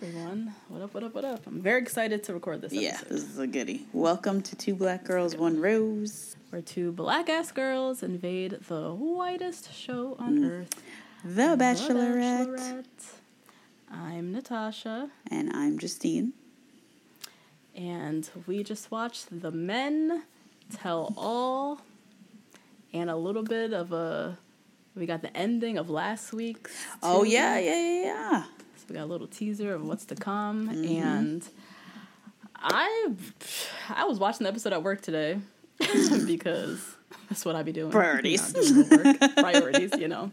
everyone. What up, what up, what up? I'm very excited to record this Yeah, episode. this is a goodie. Welcome to Two Black Girls, One Rose. Where two black ass girls invade the whitest show on earth. The The Mm. Bachelorette. Bachelorette. I'm Natasha, And I'm Justine. and we just watched the men tell all and a little bit of a. We got the ending of last week's. Oh, yeah, yeah, yeah, yeah. We got a little teaser of what's to come, Mm-hmm. and I I was watching the episode at work today because that's what I be doing. Priorities. Doing work. Priorities, you know.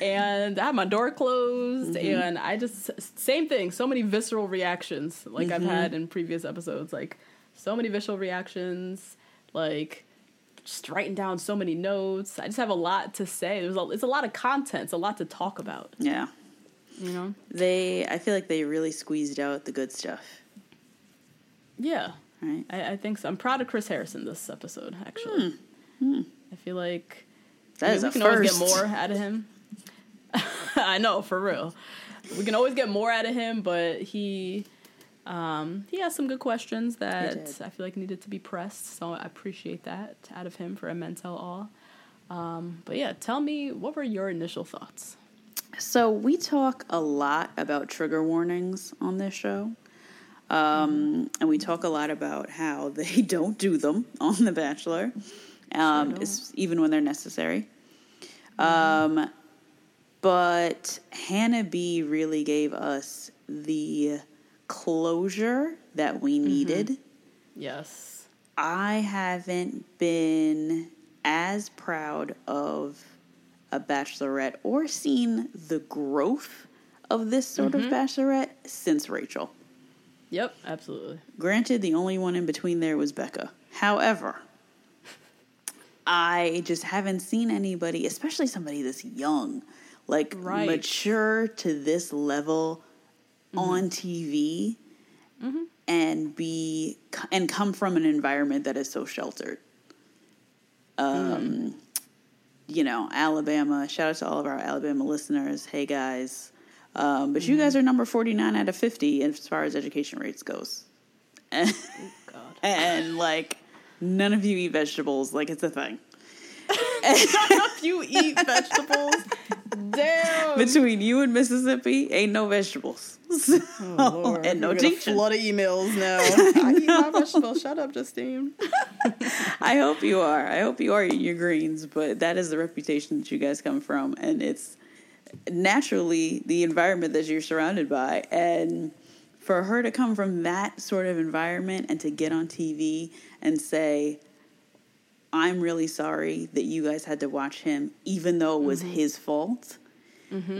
And I had my door closed, Mm-hmm. and I just same thing. So many visceral reactions, like I've Mm-hmm. had in previous episodes. Like so many visceral reactions, like just writing down so many notes. I just have a lot to say. There's a, it's a lot of content. It's a lot to talk about. Yeah. You know. They, I feel like they really squeezed out the good stuff, Yeah. right? I, I think so. I'm proud of Chris Harrison this episode, actually. I feel like That I mean, is we can first. always get more out of him. I know, for real. We can always get more out of him, but he um, he has some good questions that. I feel like needed to be pressed. So I appreciate that out of him for a Men Tell All. Um, but yeah, tell me what were your initial thoughts? So we talk a lot about trigger warnings on this show. Um, and we talk a lot about how they don't do them on The Bachelor, um, even when they're necessary. Um, but Hannah B really gave us the closure that we needed. Yes. I haven't been as proud of a bachelorette or seen the growth of this sort of mm-hmm. bachelorette since Rachel. Yep, absolutely. Granted, the only one in between there was Becca. However, I just haven't seen anybody, especially somebody this young, like Right. mature to this level mm-hmm. on TV mm-hmm. and be and come from an environment that is so sheltered. Mm. Um, you know, Alabama. Shout out to all of our Alabama listeners. Hey guys, um, but you guys are number forty nine out of fifty as far as education rates goes, God. and like none of you eat vegetables. Like it's a thing. if you eat vegetables, damn. Between you and Mississippi, ain't no vegetables. Oh, Lord, and no we're gonna flood of emails now. I eat my vegetables. Shut up, Justine. I hope you are. I hope you are eating your greens, but that is the reputation that you guys come from, and it's naturally the environment that you're surrounded by. And for her to come from that sort of environment and to get on TV and say, I'm really sorry that you guys had to watch him, even though it was his fault,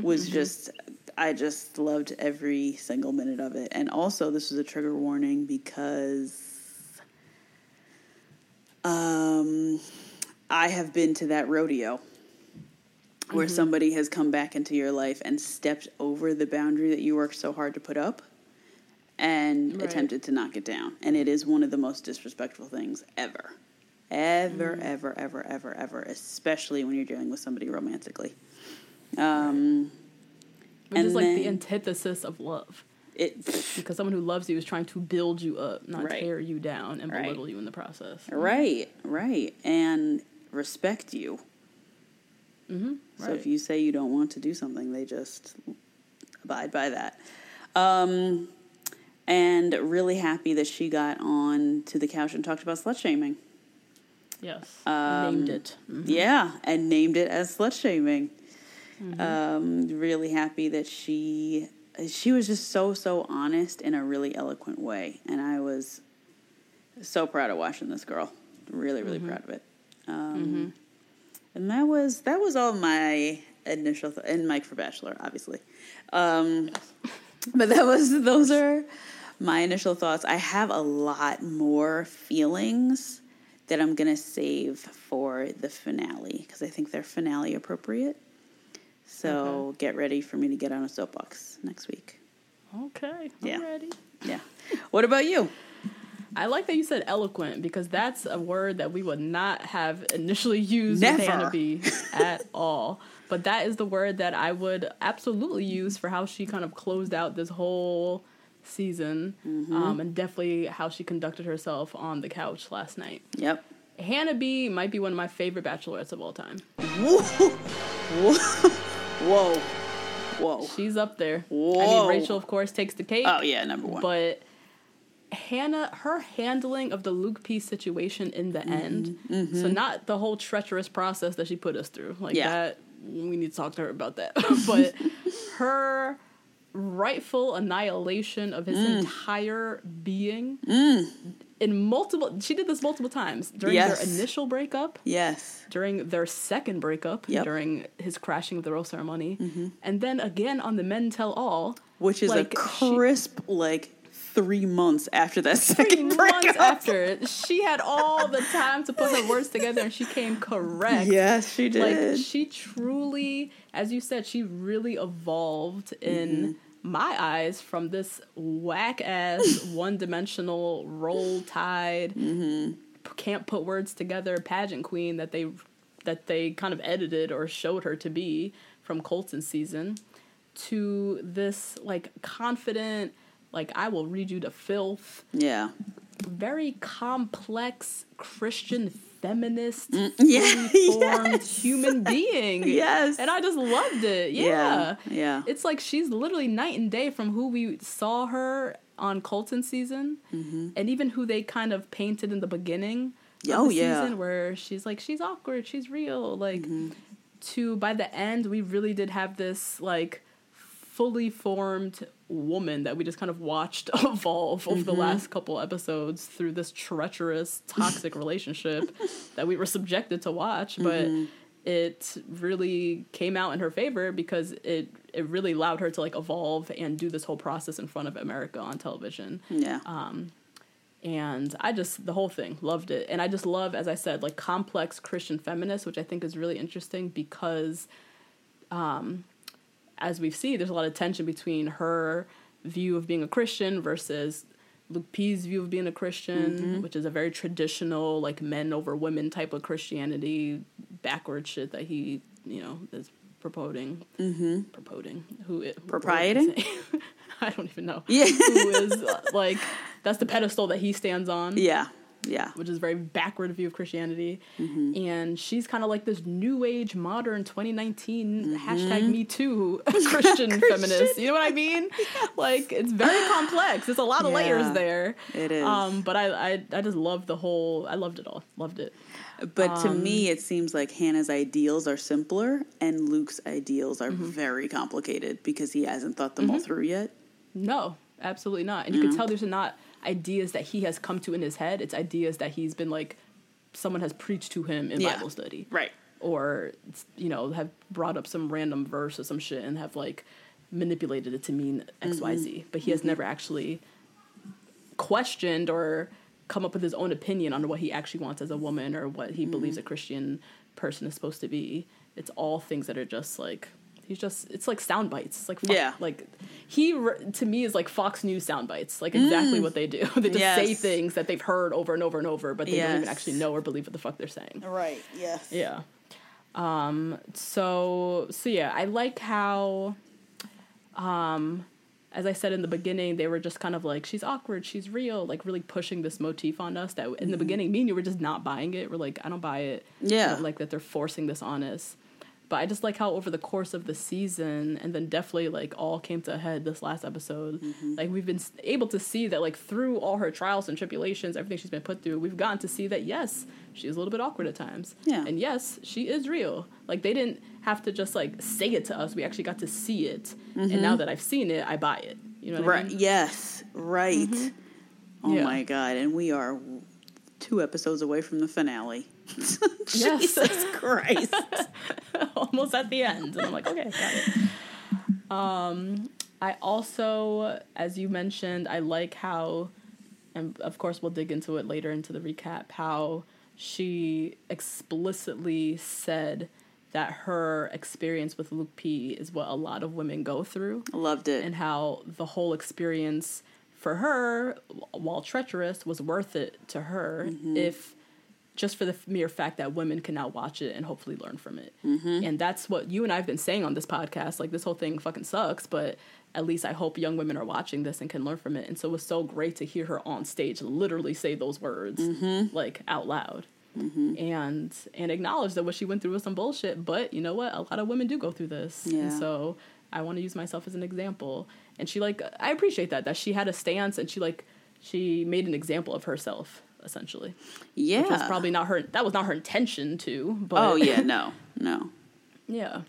was just, I just loved every single minute of it. And also, this was a trigger warning because um, I have been to that rodeo where Mm-hmm. somebody has come back into your life and stepped over the boundary that you worked so hard to put up and Right. attempted to knock it down. And it is one of the most disrespectful things ever. Ever, Mm. ever, ever, ever, ever, especially when you're dealing with somebody romantically. Um, Which is like the antithesis of love. it, Because someone who loves you is trying to build you up, not Right. tear you down and Right. belittle you in the process. right, right, and respect you. Mm-hmm. So if you say you don't want to do something, they just abide by that. Um, and really happy that she got on to the couch and talked about slut shaming. Yes, Um, named it. Mhm. Yeah, and named it as slut shaming. Um, really happy that she she was just so so honest in a really eloquent way, and I was so proud of watching this girl. Really, really proud of it. Um, And that was that was all my initial th- and Mike for Bachelor, obviously. Um, but that was those are my initial thoughts. I have a lot more feelings that I'm gonna save for the finale because I think they're finale appropriate. So get ready for me to get on a soapbox next week. Okay, I'm Yeah. ready. Yeah. what about you? I like that you said eloquent because that's a word that we would not have initially used Never. with Hannah B at all. But that is the word that I would absolutely use for how she kind of closed out this whole season, Mm-hmm. um, and definitely how she conducted herself on the couch last night. Yep. Hannah B might be one of my favorite bachelorettes of all time. Whoa. Whoa. Whoa. She's up there. I mean, Rachel, of course, takes the cake. Oh yeah, number one. But Hannah, her handling of the Luke P situation in Mm-hmm. the end, so not the whole treacherous process that she put us through, like Yeah. that. We need to talk to her about that. but her rightful annihilation of his Mm. entire being in multiple. She did this multiple times during Yes. their initial breakup yes. during their second breakup, Yep. Mm-hmm. during his crashing of the rose ceremony, and then again on the Men Tell All, Which is like, a she- crisp like three months after that three second months breakup. after she had all the time to put her words together, and she came correct. Yes, she did. Like she truly, as you said, she really evolved in Mm-hmm. my eyes from this whack ass, one dimensional, roll tide, Mm-hmm. can't put words together pageant queen that they that they kind of edited or showed her to be from Colton season to this like confident like I will read you to filth yeah. very complex Christian feminist, Mm, yeah, formed yes. human being. Yes. And I just loved it. Yeah. Yeah, yeah. It's like she's literally night and day from who we saw her on Colton season Mm-hmm. and even who they kind of painted in the beginning of Oh, the yeah. season where she's like, she's awkward, she's real. Like, Mm-hmm. to by the end, we really did have this, like, fully formed woman that we just kind of watched evolve over Mm-hmm. the last couple episodes through this treacherous, toxic relationship that we were subjected to watch. But Mm-hmm. it really came out in her favor because it it really allowed her to like evolve and do this whole process in front of America on television Yeah. Um, and I just the whole thing loved it, and I just love, as I said, like complex Christian feminists, which I think is really interesting because, um, as we see, there's a lot of tension between her view of being a Christian versus Luke P's view of being a Christian, which is a very traditional, like men over women type of Christianity, backward shit that he, you know, is promoting, mm-hmm. promoting, who it, Proprieting? I don't even know. Yeah. who is uh, like that's the pedestal that he stands on yeah. Yeah. which is a very backward view of Christianity. Mm-hmm. And she's kind of like this new age, modern 2019 Mm-hmm. hashtag Me Too Christian, feminist. You know what I mean? Like it's very complex. It's a lot of Yeah, layers there. it is. Um, but I, I I just love the whole. I loved it all. Loved it. But to Um, me, it seems like Hannah's ideals are simpler and Luke's ideals Mm-hmm. are very complicated because he hasn't thought them all through yet. No, absolutely not. And you can tell there's not ideas that he has come to in his head. It's ideas that he's been like someone has preached to him in Yeah. Bible study. Right. or you know have brought up some random verse or some shit and have like manipulated it to mean xyz Mm-hmm. but he has never actually questioned or come up with his own opinion on what he actually wants as a woman or what he believes Mm-hmm. a christian person is supposed to be it's all things that are just like he's just it's like sound bites. It's like Fo- Yeah. like he to me is like Fox News sound bites. Like exactly what they do. they just say Mm. Things that they've heard over and over and over, but they don't even actually know or believe what the fuck they're saying. Right. Yes. Yeah. Um, so so yeah, I like how um as I said in the beginning, they were just kind of like, she's awkward, she's real, like really pushing this motif on us that in the Mm-hmm. beginning, me and you were just not buying it. We're like, I don't buy it. Yeah. I like that they're forcing this on us. But I just like how over the course of the season, and then definitely like all came to a head this last episode. Mm-hmm. Like we've been able to see that like through all her trials and tribulations, everything she's been put through, we've gotten to see that yes, she's a little bit awkward at times. Yeah. And yes, she is real. Like they didn't have to just like say it to us. We actually got to see it. And now that I've seen it, I buy it. You know what I Mm-hmm. Right. mean? Yes. Right. Oh Yeah. my god! And we are two episodes away from the finale. Jesus Christ! almost at the end. And I'm like, okay, got it. Um, I also, as you mentioned, I like how, and of course we'll dig into it later into the recap, how she explicitly said that her experience with Luke P is what a lot of women go through. Loved it. and how the whole experience for her, while treacherous, was worth it to her Mm-hmm. if just for the mere fact that women can now watch it and hopefully learn from it. Mm-hmm. And that's what you and I have been saying on this podcast. Like, this whole thing fucking sucks, but at least I hope young women are watching this and can learn from it. And so it was so great to hear her on stage literally say those words, Mm-hmm. like out loud. And and acknowledge that what she went through was some bullshit, but you know what? A lot of women do go through this, and so I want to use myself as an example. And she like I appreciate that that she had a stance and she like she made an example of herself essentially. yeah. Which was probably not her that was not her intention to, but oh yeah. No. No. yeah.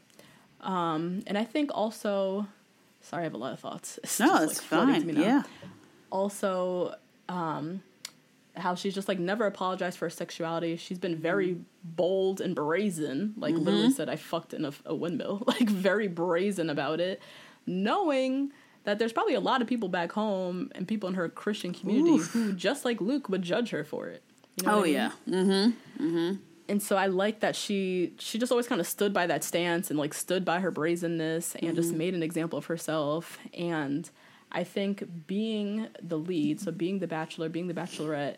Um and I think also sorry I have a lot of thoughts. It's No, just, it's like, fine. me now. Yeah. Also um how she's just like never apologized for her sexuality. She's been very bold and brazen, like Mm-hmm. literally said I fucked in a, a windmill, like very brazen about it, knowing that there's probably a lot of people back home and people in her Christian community who just like Luke would judge her for it. You know Oh I mean? yeah. Mm-hmm. Mm-hmm. and so I like that she she just always kind of stood by that stance and like stood by her brazenness and just mm-hmm. made an example of herself. And I think being the lead, so being the bachelor, being the bachelorette,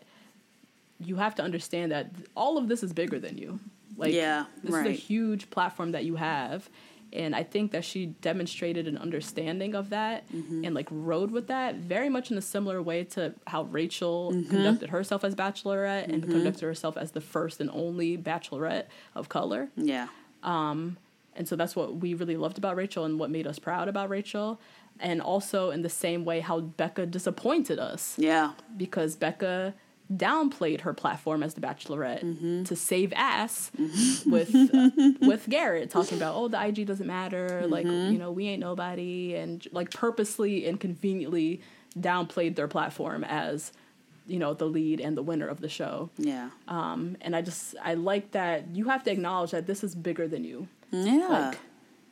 you have to understand that all of this is bigger than you. Like Yeah, this is a huge platform that you have. And I think that she demonstrated an understanding of that Mm-hmm. and like rode with that very much in a similar way to how Rachel Mm-hmm. conducted herself as bachelorette and conducted herself as the first and only bachelorette of color. Yeah. um, And so that's what we really loved about Rachel and what made us proud about Rachel. And also in the same way how Becca disappointed us Yeah. because Becca downplayed her platform as the Bachelorette to save ass with uh, with Garrett talking about oh the IG doesn't matter. Like you know we ain't nobody. And like purposely and conveniently downplayed their platform as you know the lead and the winner of the show. Yeah. um, and I just I like that. You have to acknowledge that this is bigger than you. Yeah. like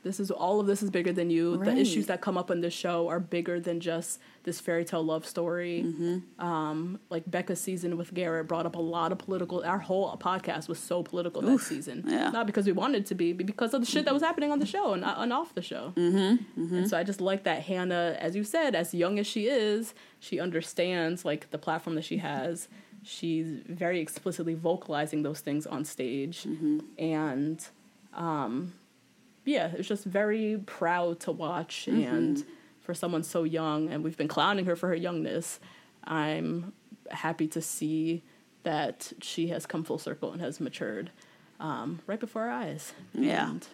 this is all of this is bigger than you. The issues that come up in this show are bigger than just this fairy tale love story. Mm-hmm. um, like becca's season with garrett brought up a lot of political our whole podcast was so political that season. Yeah. not because we wanted to be but because of the shit that was happening on the show and, and off the show. Mm-hmm. and so i just like that hannah as you said as young as she is she understands like the platform that she has. She's very explicitly vocalizing those things on stage. And um, yeah, it's just very proud to watch. And for someone so young, and we've been clowning her for her youngness, I'm happy to see that she has come full circle and has matured um, right before our eyes. Yeah. And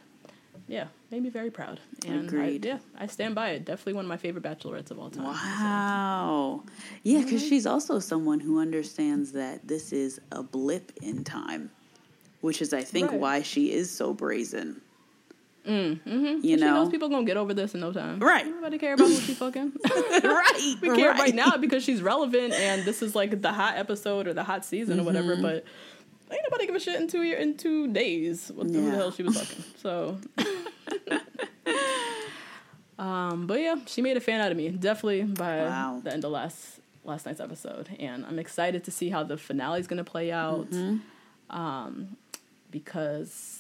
yeah, made me very proud. And Agreed. I, yeah, I stand by it. Definitely one of my favorite bachelorettes of all time. Wow. Yeah, because Mm-hmm. she's also someone who understands that this is a blip in time, which is, I think, Right. why she is so brazen. Mm, mm-hmm. You she know, knows people gonna get over this in no time. Right. Everybody care about who she fucking. right? we care right now because she's relevant and this is like the hot episode or the hot season or whatever. Mm-hmm. But ain't nobody give a shit in two year in two days what the, who the hell she was fucking. So. um, but yeah, she made a fan out of me definitely by Wow. the end of last last night's episode, and I'm excited to see how the finale is gonna play out. Mm-hmm. Um, because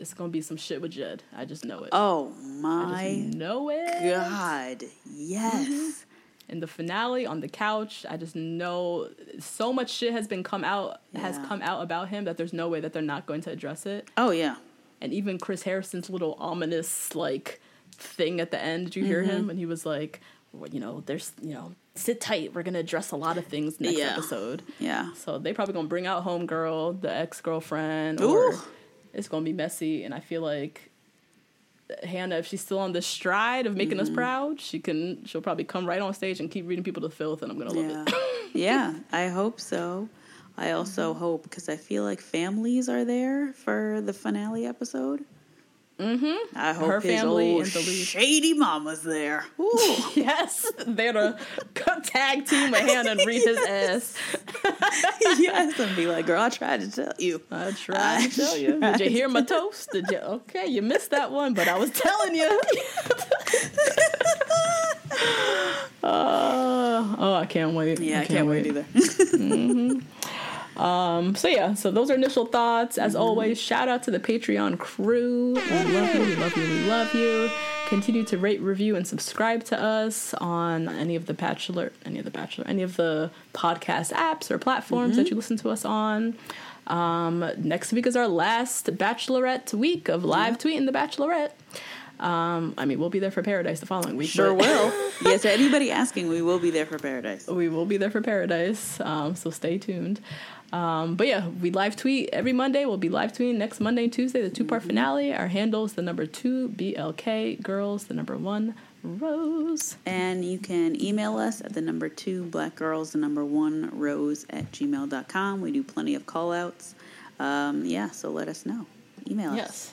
it's gonna be some shit with Jed. I just know it. Oh my! I just know it. god. Yes. In the finale on the couch, I just know so much shit has been come out has come out about him that there's no way that they're not going to address it. Oh yeah. And even Chris Harrison's little ominous like thing at the end. Did you hear Mm-hmm. him? And he was like, well, you know, there's you know, sit tight. We're gonna address a lot of things next Yeah. episode. Yeah. So they probably gonna bring out homegirl, the ex girlfriend, or It's gonna be messy. And I feel like Hannah, if she's still on the stride of making Mm-hmm. us proud, she can. She'll probably come right on stage and keep reading people to filth, and I'm gonna love Yeah. it. yeah, I hope so. I also hope because I feel like families are there for the finale episode. Mm-hmm. I hope Her his family old and the shady mama's there. Ooh. yes, they're the tag team with Hannah and read his ass. yes, and be like, girl, I tried to tell you. I tried I to tell you. Did you hear my toast? Did you? Okay, you missed that one, but I was telling you. Uh, oh, I can't wait. Yeah, I can't, wait, either. So yeah, so those are initial thoughts. As always, shout out to the Patreon crew. We love you, we love you, we love you. Continue to rate, review, and subscribe to us on any of the Bachelor, any of the Bachelor, any of the podcast apps or platforms that you listen to us on. Um, next week is our last Bachelorette week of live tweeting the Bachelorette. Um, I mean, we'll be there for Paradise the following week. Sure will. yes, to anybody asking, we will be there for paradise. we will be there for paradise um, so stay tuned um, but yeah we live tweet every monday. We'll be live tweeting next monday and tuesday the two-part finale. Our handles the number two blk girls the number one rose. And you can email us at the number two black girls, the number one rose at gmail.com. We do plenty of call outs. Um, yeah, so let us know. Email us. yes.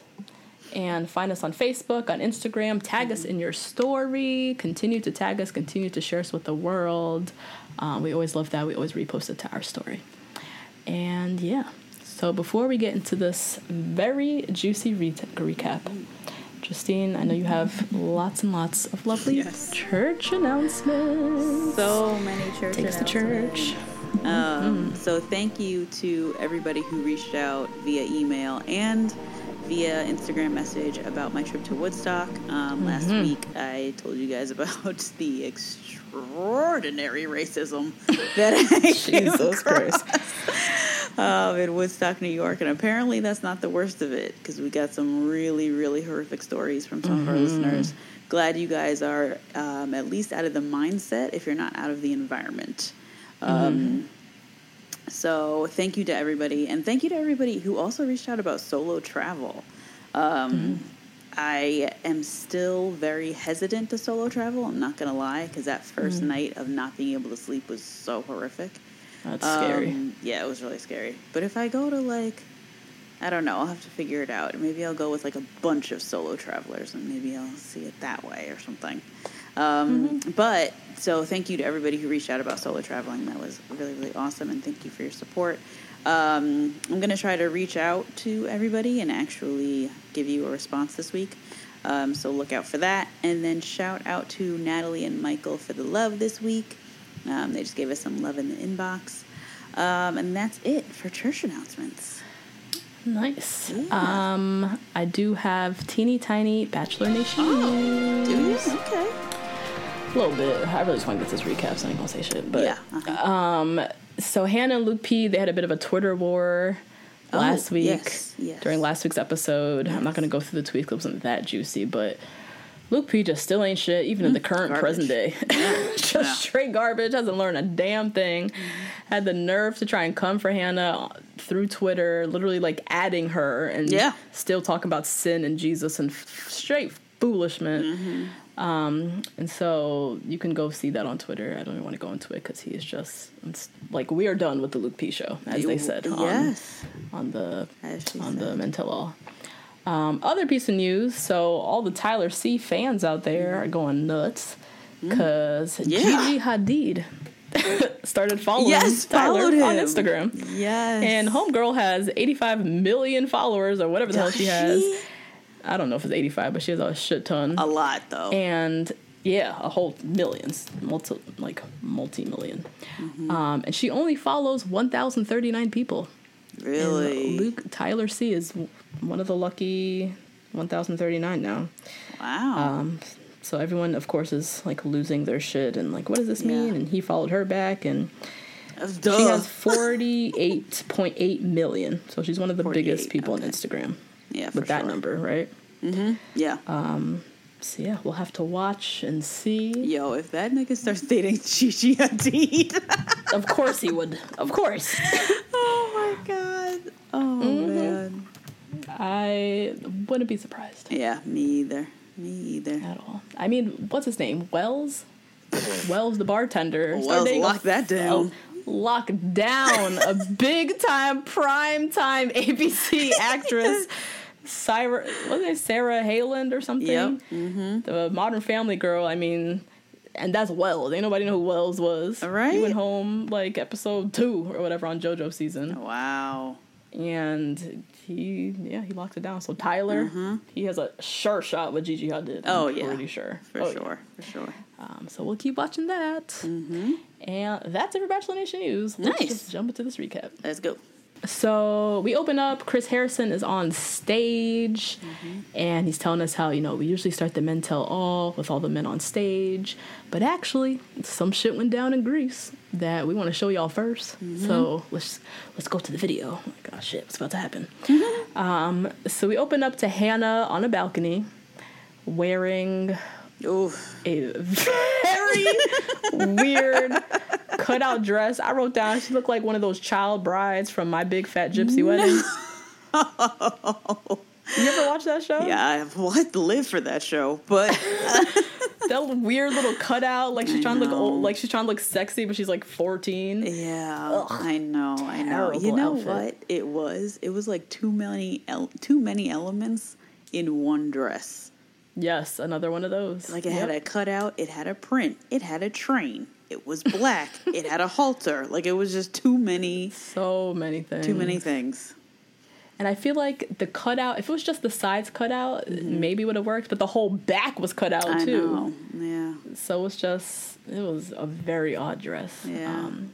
And find us on facebook on instagram. Tag us in your story. Continue to tag us. Continue to share us with the world. Um, we always love that. We always repost it to our story and yeah so before we get into this very juicy re- recap Justine, I know you have lots and lots of lovely Yes. church announcements. So many church Take us to church. Um, so thank you to everybody who reached out via email and via Instagram message about my trip to Woodstock. Um, Last week, I told you guys about the extraordinary racism that I Jesus Christ. um, in Woodstock, New York, and apparently that's not the worst of it because we got some really, really horrific stories from some of our listeners. Glad you guys are um, at least out of the mindset if you're not out of the environment. Um, So thank you to everybody, and thank you to everybody who also reached out about solo travel. Um, I am still very hesitant to solo travel. I'm not gonna lie, because that 1st night of not being able to sleep was so horrific. That's scary. Um, yeah, it was really scary. But if I go to like, I don't know, I'll have to figure it out. Maybe I'll go with like a bunch of solo travelers, and maybe I'll see it that way or something. Um, But so thank you to everybody who reached out about solo traveling. That was really really awesome, and thank you for your support. Um, I'm gonna try to reach out to everybody and actually give you a response this week. Um, so look out for that. And then shout out to Natalie and Michael for the love this week. Um, they just gave us some love in the inbox. Um, and that's it for church announcements. Nice. Yeah. Um, I do have teeny tiny Bachelor Nation news. Do you? Okay. A little bit. I really just want to get this recap, so I ain't gonna say shit. But yeah. uh-huh. So Hannah and Luke P, they had a bit of a Twitter war Oh, last week yes, yes. during last week's episode. I'm not gonna go through the tweet it wasn't that juicy, but. Luke P just still ain't shit, even in the current garbage. present day. just Yeah. straight garbage. Hasn't learned a damn thing. Had the nerve to try and come for Hannah through Twitter, literally like adding her and Yeah. still talking about sin and Jesus and f- straight foolishness. Mm-hmm. Um, and so you can go see that on Twitter. I don't even want to go into it because he is just like we are done with the Luke P show, as they said on, Yes. on the on the said. Men Tell All. Um, other piece of news. So all the Tyler C fans out there are going nuts because Mm. Yeah. Gigi Hadid started following Yes, Tyler on. Instagram. Yes. And Homegirl has 85 million followers or whatever the hell Does she has. she? I don't know if it's 85, but she has a shit ton. A lot, though. and yeah, a whole millions, multi like multi 1000000 Mm-hmm. Um, and she only follows 1,039 people. Really? And Luke Tyler C is one of the lucky 1039 now. Wow. Um, so everyone, of course, is like losing their shit and like, what does this mean? And he followed her back, and That's she has 48.8 million. So she's one of the biggest people okay. on Instagram yeah, for with that sure. number, right? Mm-hmm. Yeah. Um, so yeah, we'll have to watch and see. Yo, if that nigga starts dating Gigi Hadid, Of course he would. Of course. oh my god. Oh Mm-hmm. man. I wouldn't be surprised Yeah, me either. Me either. at all. I mean, what's his name? Wells? Wells the bartender. Wells, Started dating a- lock that down. Lock down a big time prime time ABC actress. Sarah, was it Sarah Hyland or something? Yep. Mm-hmm. The Modern Family girl. I mean, and that's Wells. Ain't nobody know who Wells was. All right. He went home like episode two or whatever on JoJo season, Wow. And he yeah he locked it down. So Tyler, he has a sure shot with Gigi Hadid. Mm-hmm. Oh I'm yeah. pretty sure For Oh, yeah. sure. For sure. Um, so we'll keep watching that. Mm-hmm. And that's it for Bachelor Nation news. Let's Nice. just jump into this recap. Let's go. So we open up. Chris Harrison is on stage, and he's telling us how you know we usually start the men tell all with all the men on stage, but actually some shit went down in Greece that we want to show y'all 1st So let's let's go to the video. Oh my gosh, shit, what's about to happen? um, so we open up to Hannah on a balcony, wearing Oof. a very weird cutout dress. I wrote down she looked like one of those child brides from My Big Fat Gypsy Wedding. you ever watch that show? Yeah, I to live for that show, but That weird little cutout, like she's I trying to look old, like she's trying to look sexy, but she's like 14. yeah, I know, I know. You know outfit. what? It was. It was like too many, el- too many elements in one dress. Yes, another one of those. Like it Yep. had a cutout, it had a print, it had a train, it was black, it had a halter. Like it was just too many, so many things. too many things. And I feel like the cutout, if it was just the sides cut out, maybe would have worked, but the whole back was cut out Mm-hmm. I too. know. Yeah. So it's just it was a very odd dress. Yeah. Um,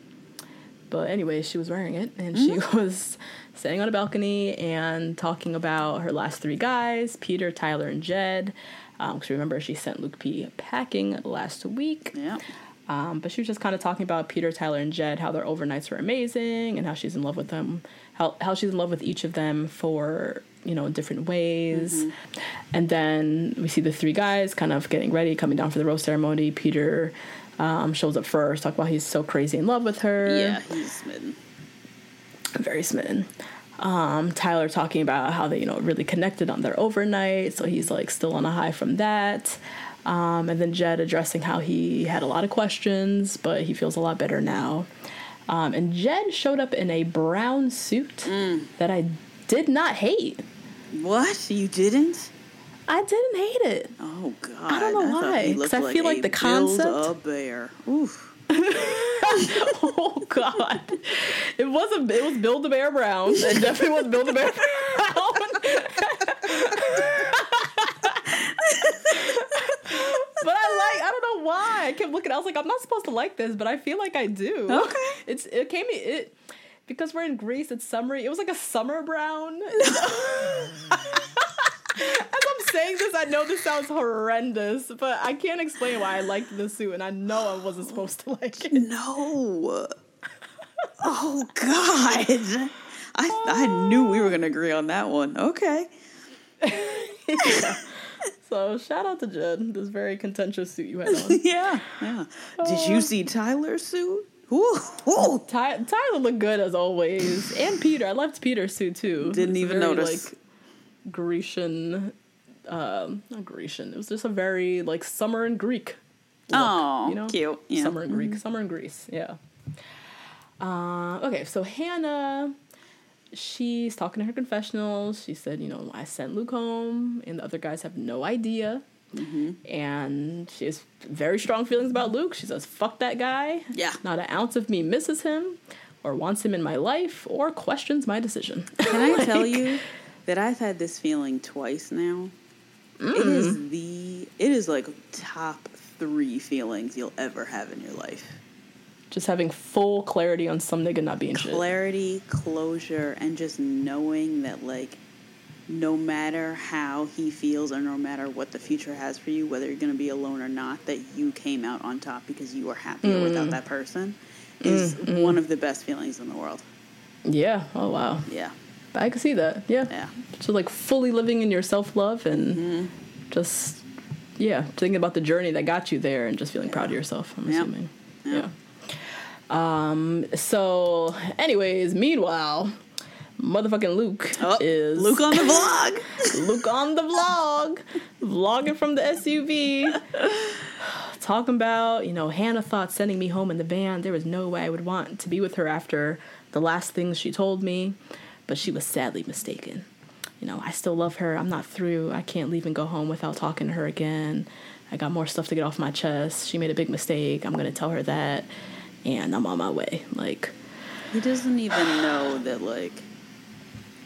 but anyway, she was wearing it and Mm-hmm. she was standing on a balcony and talking about her last three guys, Peter, Tyler, and Jed. Because remember, she sent Luke P packing last week. Yeah. Um, but she was just kind of talking about Peter, Tyler, and Jed, how their overnights were amazing, and how she's in love with them, how how she's in love with each of them for you know different ways. And then we see the three guys kind of getting ready, coming down for the rose ceremony. Peter um, shows up first, talk about he's so crazy in love with her, Yeah, he's smitten. very smitten. Um, Tyler talking about how they, you know, really connected on their overnight, so he's like still on a high from that. Um, and then Jed addressing how he had a lot of questions, but he feels a lot better now. Um, and Jed showed up in a brown suit that I did not hate. What? You didn't? I didn't hate it. Oh God! I don't know thought why, Because I feel like a the concept- Build-A-Bear. Oof. Oh God! It wasn't. It was Build a Bear Brown. It definitely was Build a Bear Brown. but I like. I don't know why. I kept looking. I was like, I'm not supposed to like this, but I feel like I do. Okay. It's. It came. It because we're in Greece. It's summery. It was like a summer brown. As I'm saying this, I know this sounds horrendous, but I can't explain why I liked the suit, and I know I wasn't supposed to like it. No. Oh God. I I knew we were gonna agree on that one. Okay. So shout out to Jed, this very contentious suit you had on. Yeah. Yeah. Did you uh, see Tyler's suit? Ooh. Ooh. Ty- Tyler looked good as always, and Peter. I loved Peter's suit too. Didn't It's even very, notice. Like Grecian, um, not Grecian. It was just a very like summer in Greek. look, Oh, you know, cute. Yeah. Mm-hmm. Summer in Greek, summer in Greece. Yeah. Uh, okay, so Hannah, she's talking to her confessional. She said, you know, I sent Luke home, and the other guys have no idea. Mm-hmm. And she has very strong feelings about Luke. She says, fuck that guy. Yeah. Not an ounce of me misses him, or wants him in my life, or questions my decision. Can I tell you that I've had this feeling twice now? It Mm. is the it is like top three feelings you'll ever have in your life. Just having full clarity on some nigga not being shit. clarity, closure, and just knowing that like no matter how he feels or no matter what the future has for you, whether you're gonna be alone or not, that you came out on top because you were happier Mm. without that person is one of the best feelings in the world. Yeah. Oh wow. Yeah. I can see that. Yeah. Yeah. So like fully living in your self love and Mm-hmm. just yeah, thinking about the journey that got you there and just feeling proud of yourself. I'm Yep. assuming. Yep. Yeah. Um. So, anyways, meanwhile, motherfucking Luke Oh, is Luke on the vlog. Luke on the vlog, vlogging from the SUV, talking about, you know, Hannah thought sending me home in the van, there was no way I would want to be with her after the last things she told me, but she was sadly mistaken. You know, I still love her. I'm not through. I can't leave and go home without talking to her again. I got more stuff to get off my chest. She made a big mistake. I'm going to tell her that. And I'm on my way. Like, he doesn't even know that like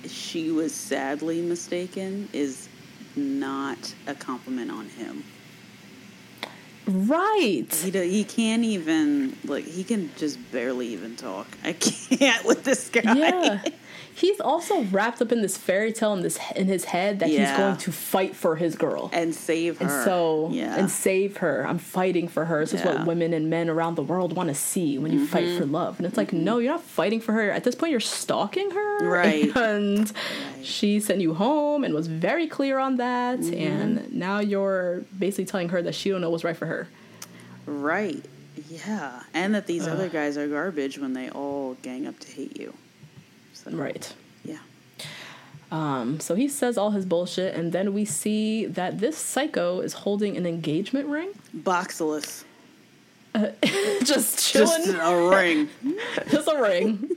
she was sadly mistaken is not a compliment on him. right. He do, he can't even like he can just barely even talk. I can't with this guy. Yeah. He's also wrapped up in this fairy tale in this in his head that he's going to fight for his girl. and save her. And so yeah, and save her. I'm fighting for her. This is Yeah. Mm-hmm. what women and men around the world want to see when you fight for love. And it's like, no, you're not fighting for her. At this point you're stalking her. Right. And she sent you home and was very clear on that. Mm-hmm. And now you're basically telling her that she don't know what's right for her. right. Yeah, and that these other guys are garbage when they all gang up to hate you. Right. Yeah. Um, so he says all his bullshit, and then we see that this psycho is holding an engagement ring, Boxless. just chilling, Just a ring. just a ring.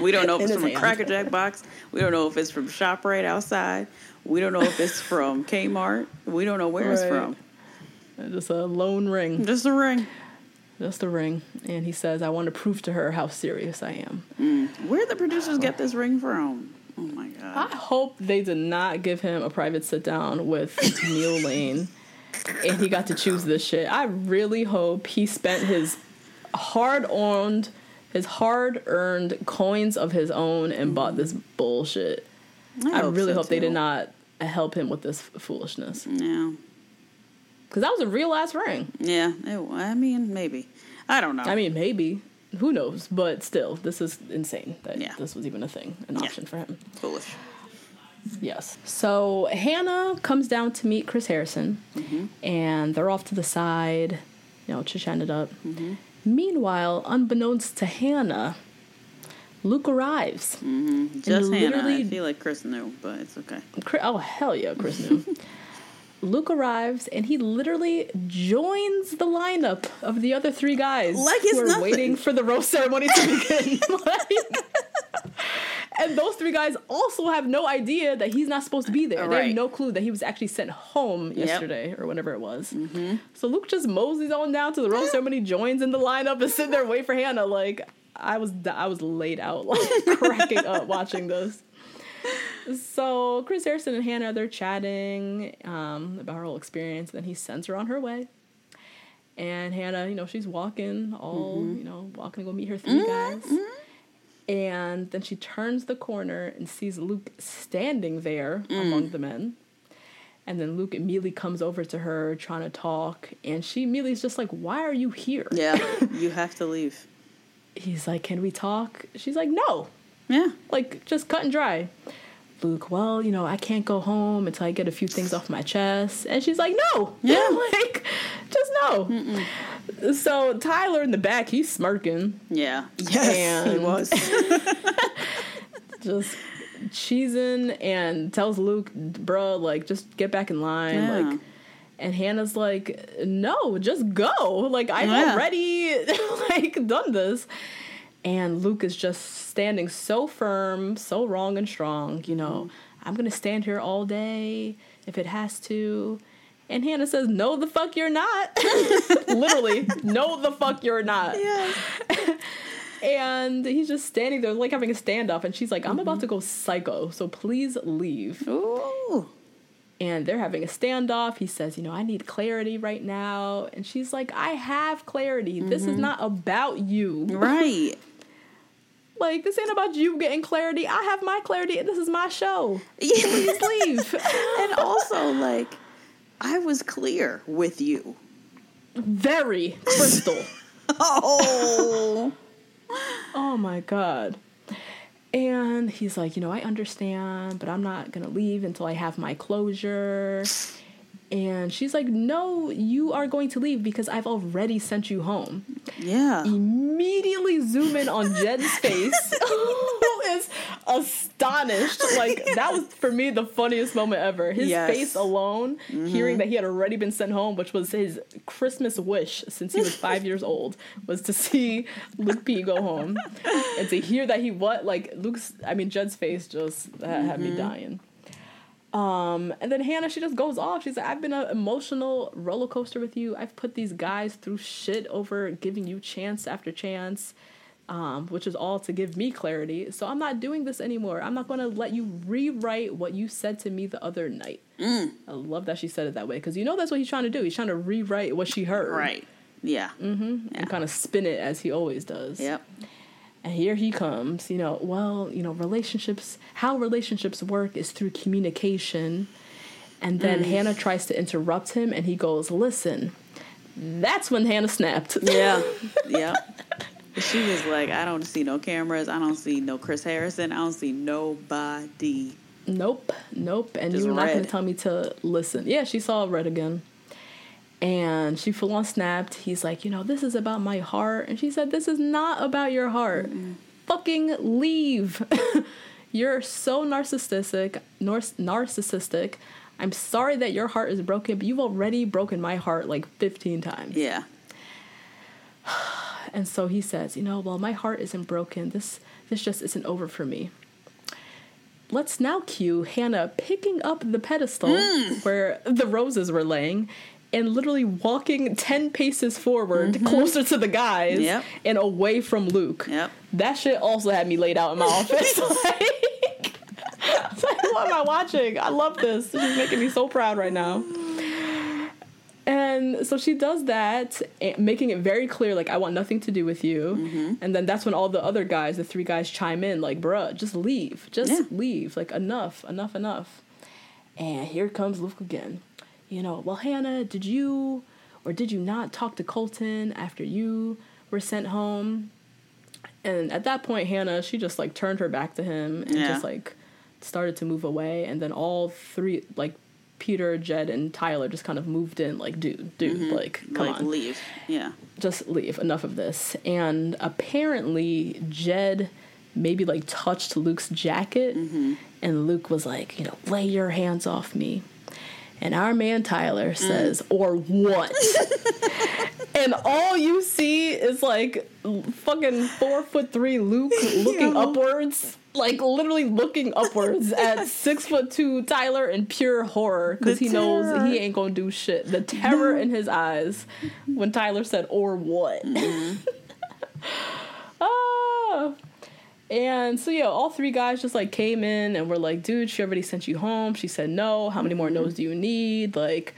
We don't know if it's from a hand. Cracker Jack box. We don't know if it's from ShopRite outside. We don't know if it's from Kmart. We don't know where it's Right. from. just a lone ring, Just a ring. Just the ring. And he says, "I want to prove to her how serious I am." Mm. Where did the producers get this ring from? Oh my god. I hope they did not give him a private sit down with Neil Lane, and he got to choose this shit. I really hope he spent his hard earned, his hard earned coins of his own and bought this bullshit. I, hope really so, hope they did not help him with this foolishness Yeah. because that was a real ass ring. Yeah. It- I mean, maybe. I don't know. I mean, maybe. Who knows? But still, this is insane that Yeah. this was even a thing, an Yeah. option for him. foolish. Yes. So Hannah comes down to meet Chris Harrison, Mm-hmm. and they're off to the side, you know, chit-chatting it up. Mm-hmm. Meanwhile, unbeknownst to Hannah, Luke arrives. Just Hannah. I feel like Chris knew, but it's okay. Oh hell yeah, Chris knew. Luke arrives and he literally joins the lineup of the other three guys Like who are nothing. waiting for the rose ceremony to begin. Like- and those three guys also have no idea that he's not supposed to be there. They have no clue that he was actually sent home yesterday or whatever it was. Mm-hmm. So Luke just moseys on down to the rose ceremony, joins in the lineup, and sit there and wait for Hannah. Like I was, I was laid out, like cracking up watching this. So Chris Harrison and Hannah they're chatting um, about her whole experience. Then he sends her on her way, and Hannah, you know, she's walking all, mm-hmm. you know, walking to go meet her 3 mm-hmm. guys. And then she turns the corner and sees Luke standing there mm. among the men. And then Luke immediately comes over to her trying to talk, and she immediately is just like, "Why are you here?" Yeah. you have to leave. He's like, "Can we talk?" She's like, "No." Yeah. like just cut and dry. Luke, well, you know, I can't go home until I get a few things off my chest. And she's like, no. Yeah. like, just no. So Tyler in the back, he's smirking, Yeah. Yes. he was. just cheesing, and tells Luke, bro, like, just get back in line. Yeah. Like, and Hannah's like, no, just go. Like, I've Yeah. already, like, done this. And Luke is just standing so firm, so wrong and strong. You know, mm-hmm. I'm gonna stand here all day if it has to. And Hannah says, "No, the fuck you're not." Literally, no, the fuck you're not. yes. And he's just standing there, like having a standoff. And she's like, "I'm about mm-hmm. to go psycho, so please leave." Ooh. and they're having a standoff. He says, You know, I need clarity right now. And she's like, I have clarity. This is mm-hmm. not about you. Right. Like, this ain't about you getting clarity. I have my clarity, and this is my show. Please leave. and also, like, I was clear with you. Very crystal. Oh. Oh my god. And he's like, you know, I understand, but I'm not gonna leave until I have my closure. And she's like, no, you are going to leave because I've already sent you home. yeah. Immediately zoom in on Jed's face, who is astonished. Like, that was for me the funniest moment ever. His Yes. face alone, hearing mm-hmm. that he had already been sent home, which was his Christmas wish since he was five years old, was to see Luke P go home. And to hear that he what? Like, Luke's, I mean, Jed's face just had me mm-hmm. dying. Um, and then Hannah, she just goes off. She's like, I've been an emotional roller coaster with you. I've put these guys through shit over giving you chance after chance, um, which is all to give me clarity. So I'm not doing this anymore. I'm not going to let you rewrite what you said to me the other night. I love that she said it that way because you know that's what he's trying to do. He's trying to rewrite what she heard. Right. Yeah. And kind of spin it as he always does. Yep. And here he comes, you know, well, you know, relationships, how relationships work is through communication. And then mm. Hannah tries to interrupt him and he goes, listen. That's when Hannah snapped. Yeah. yeah She was like, I don't see no cameras. I don't see no Chris Harrison. I don't see nobody. nope, nope. And Just you're not going to tell me to listen. Yeah, she saw red again. And she full on snapped. He's like, you know, this is about my heart. And she said, this is not about your heart. Fucking leave. You're so narcissistic, nar- narcissistic. I'm sorry that your heart is broken, but you've already broken my heart like 15 times. Yeah. And so he says, you know, well, my heart isn't broken. This this just isn't over for me. Let's now cue Hannah picking up the pedestal mm. where the roses were laying and literally walking 10 paces forward closer to the guys Yep. and away from Luke. Yep. That shit also had me laid out in my office. like, like, what am I watching? I love this. This is making me so proud right now. And so she does that, eh, making it very clear, like, I want nothing to do with you. Mm-hmm. And then that's when all the other guys, the three guys, chime in, like, bruh, just leave. Just Yeah. leave. Like, enough, enough, enough. And here comes Luke again. You know, well, Hannah, did you or did you not talk to Colton after you were sent home? And at that point, Hannah, she just like turned her back to him and Yeah. just like started to move away. And then all three, like Peter, Jed, and Tyler, just kind of moved in, like, dude, dude, mm-hmm. like, come like on leave. Yeah. just leave enough of this and apparently jed maybe like touched luke's jacket mm-hmm. and luke was like you know lay your hands off me and our man tyler says or what and all you see is like fucking four foot three luke looking upwards like literally looking upwards at six foot two Tyler in pure horror because he knows he ain't gonna do shit. The terror in his eyes when Tyler said, or what? ah. And so, yeah, all three guys just like came in and were like, dude, she already sent you home. She said no. How many more no's do you need? Like,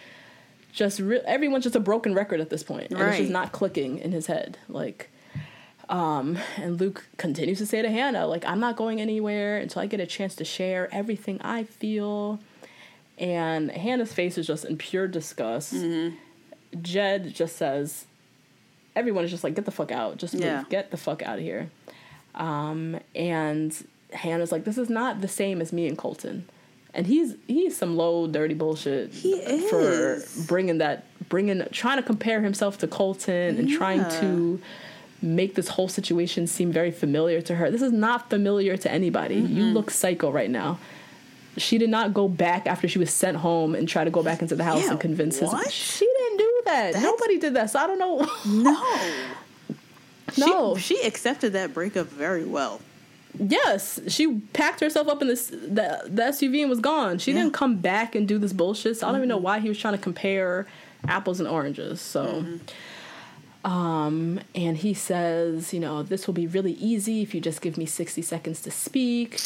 just re- everyone's just a broken record at this point. And it's just not clicking in his head. Like, um, and Luke continues to say to Hannah, like, I'm not going anywhere until I get a chance to share everything I feel. And Hannah's face is just in pure disgust. Jed just says, everyone is just like, get the fuck out. Just move. Yeah. Get the fuck out of here. Um, and Hannah's like, this is not the same as me and Colton. And he's he's some low dirty bullshit He for is. bringing that bringing trying to compare himself to Colton and trying to make this whole situation seem very familiar to her. This is not familiar to anybody. You look psycho right now. She did not go back after she was sent home and try to go back into the house Yeah, and convince what? his. She didn't do that. That's- Nobody did that. So I don't know. No. No. She, she accepted that breakup very well. Yes, she packed herself up in this the, the SUV and was gone. She Yeah. didn't come back and do this bullshit. So I don't even know why he was trying to compare apples and oranges. So um and he says, you know, this will be really easy if you just give me 60 seconds to speak.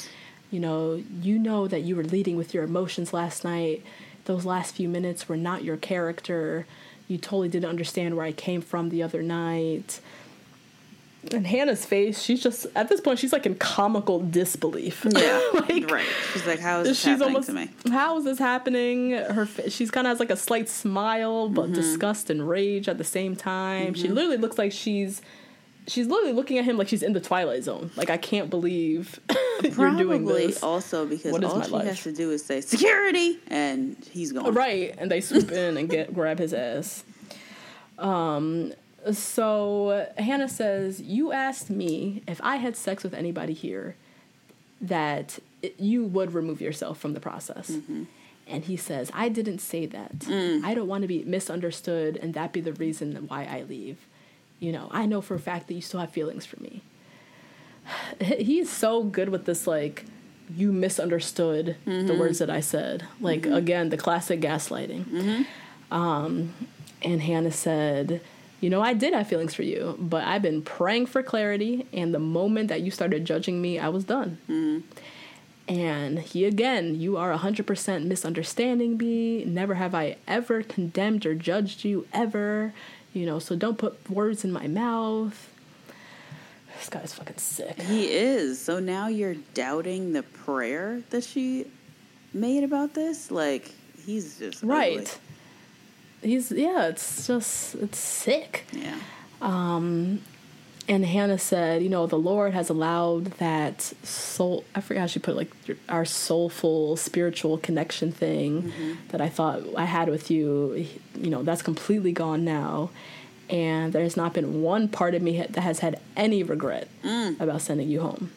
You know, you know that you were leading with your emotions last night. those last few minutes were not your character. You totally didn't understand where I came from the other night. And Hannah's face, she's just at this point, she's like in comical disbelief. Yeah, like, right. She's like, "How is this she's happening almost to me?" how is this happening her she's kind of has like a slight smile but Mm-hmm. disgust and rage at the same time she literally looks like she's she's literally looking at him like she's in the twilight zone like i can't believe you're doing this also because What is all she life? has to do is say security, and he's gone. right and they swoop in and get grab his ass um so hannah says you asked me if i had sex with anybody here that it, you would remove yourself from the process. Mm-hmm. And he says i didn't say that. Mm. I don't want to be misunderstood and that be the reason why i leave. You know i know for a fact that you still have feelings for me. He's so good with this like you misunderstood the mm-hmm. words that i said. Like mm-hmm. again the classic gaslighting. Um, and hannah said you know i did have feelings for you but i've been praying for clarity and the moment that you started judging me i was done mm. and he again, you are 100% misunderstanding me. Never have I ever condemned or judged you, ever. You know, so don't put words in my mouth. This guy's fucking sick. He is. So now you're doubting the prayer that she made about this? Like, he's just ugly. He's, yeah, it's just, it's sick. Yeah. Um, And Hannah said, you know, the Lord has allowed that soul, I forget how she put it, like our soulful spiritual connection thing that I thought I had with you, you know, that's completely gone now. And there's not been one part of me that has had any regret about sending you home.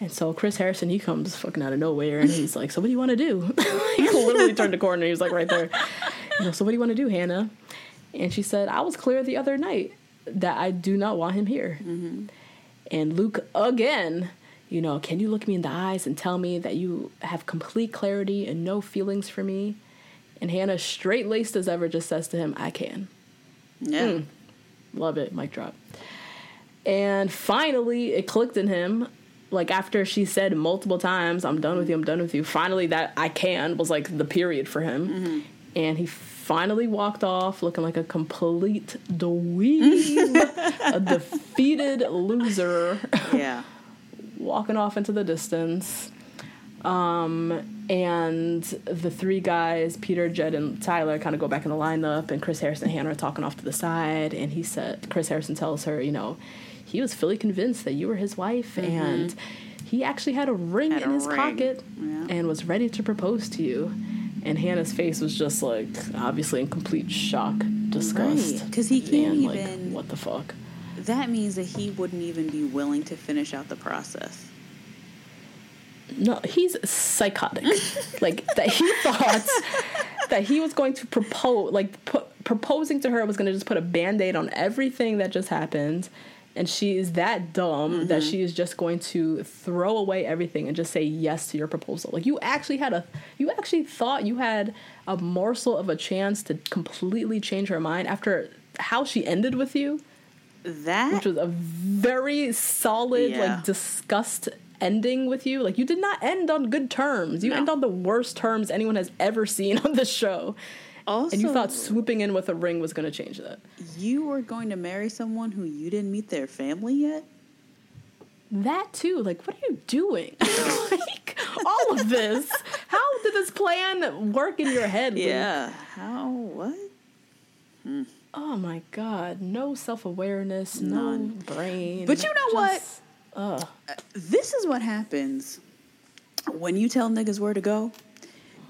And so Chris Harrison, he comes fucking out of nowhere and he's like, So what do you want to do? he literally turned the corner. He was like right there. Know, so what do you want to do, Hannah? And she said, I was clear the other night that I do not want him here. Mm-hmm. And Luke again, you know, can you look me in the eyes and tell me that you have complete clarity and no feelings for me? And Hannah, straight laced as ever, just says to him, I can. Yeah. Mm. Love it. Mic drop. And finally, it clicked in him. Like after she said multiple times, "I'm done with you. I'm done with you." Finally, that "I can" was like the period for him, mm-hmm. and he finally walked off looking like a complete dweeb, a defeated loser, Yeah. walking off into the distance. Um, and the three guys, Peter, Jed, and Tyler, kind of go back in the lineup, and Chris Harrison and Hannah are talking off to the side. And he said, Chris Harrison tells her, you know, he was fully convinced that you were his wife, and he actually had a ring Had in a his ring. pocket Yeah. and was ready to propose to you. And Hannah's face was just like, obviously in complete shock, disgust. Right, 'cause he can't and, like, even- what the fuck? That means that he wouldn't even be willing to finish out the process. No, he's psychotic. like that he thought that he was going to propose, like pu- proposing to her was going to just put a band-aid on everything that just happened. And she is that dumb that mm-hmm. she is just going to throw away everything and just say yes to your proposal. Like you actually had a, you actually thought you had a morsel of a chance to completely change her mind after how she ended with you That which was a very solid, Yeah. like disgust ending with you. Like you did not end on good terms. You No. end on the worst terms anyone has ever seen on this show. Also and you thought swooping in with a ring was going to change that. you were going to marry someone who you didn't meet their family yet. That too. Like, what are you doing? like all of this. How did this plan work in your head? Luke? Yeah. How? What? Hmm. Oh my god. No self awareness. No brain. But you know what? Ugh. Uh, this is what happens when you tell niggas where to go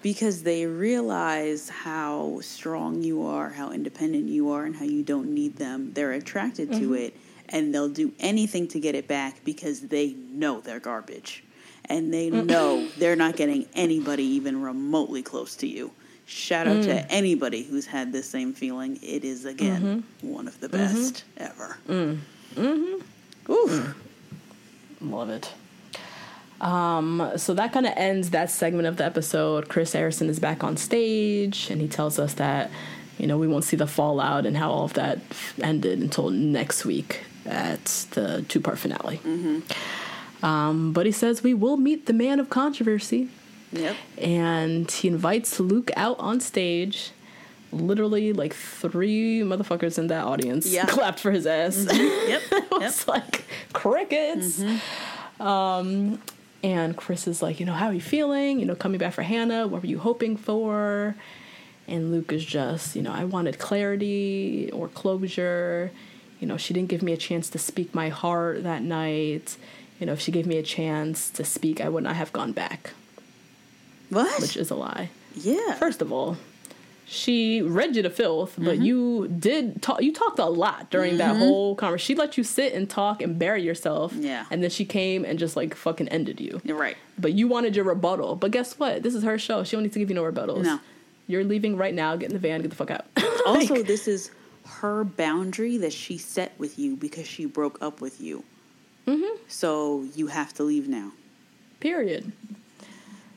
because they realize how strong you are, how independent you are, and how you don't need them. They're attracted to mm-hmm. it and they'll do anything to get it back because they know they're garbage and they mm. know they're not getting anybody even remotely close to you. Shout out to mm. anybody who's had this same feeling. It is, again, mm-hmm. one of the mm-hmm. best ever. Mm. Oof. Love it. Um, so that kind of ends that segment of the episode. Chris Harrison is back on stage, and he tells us that you know we won't see the fallout and how all of that ended until next week at the two-part finale. Um, but he says we will meet the man of controversy, Yep. And he invites Luke out on stage. Literally, like three motherfuckers in that audience Yeah. clapped for his ass. Yep. it yep. was like crickets. Um, and Chris is like, you know, how are you feeling? You know, coming back for Hannah. What were you hoping for? And Luke is just, you know, I wanted clarity or closure. You know, she didn't give me a chance to speak my heart that night. You know, if she gave me a chance to speak, I would not have gone back, What? which is a lie. yeah. First of all, she read you to filth, but you did talk. You talked a lot during that whole conversation. She let you sit and talk and bury yourself. Yeah. and then she came and just like fucking ended you. You're right. But you wanted your rebuttal. But guess what? This is her show. She don't need to give you no rebuttals. No. You're leaving right now. Get in the van. Get the fuck out. Also, this is her boundary that she set with you because she broke up with you. Mm-hmm. So you have to leave now. Period.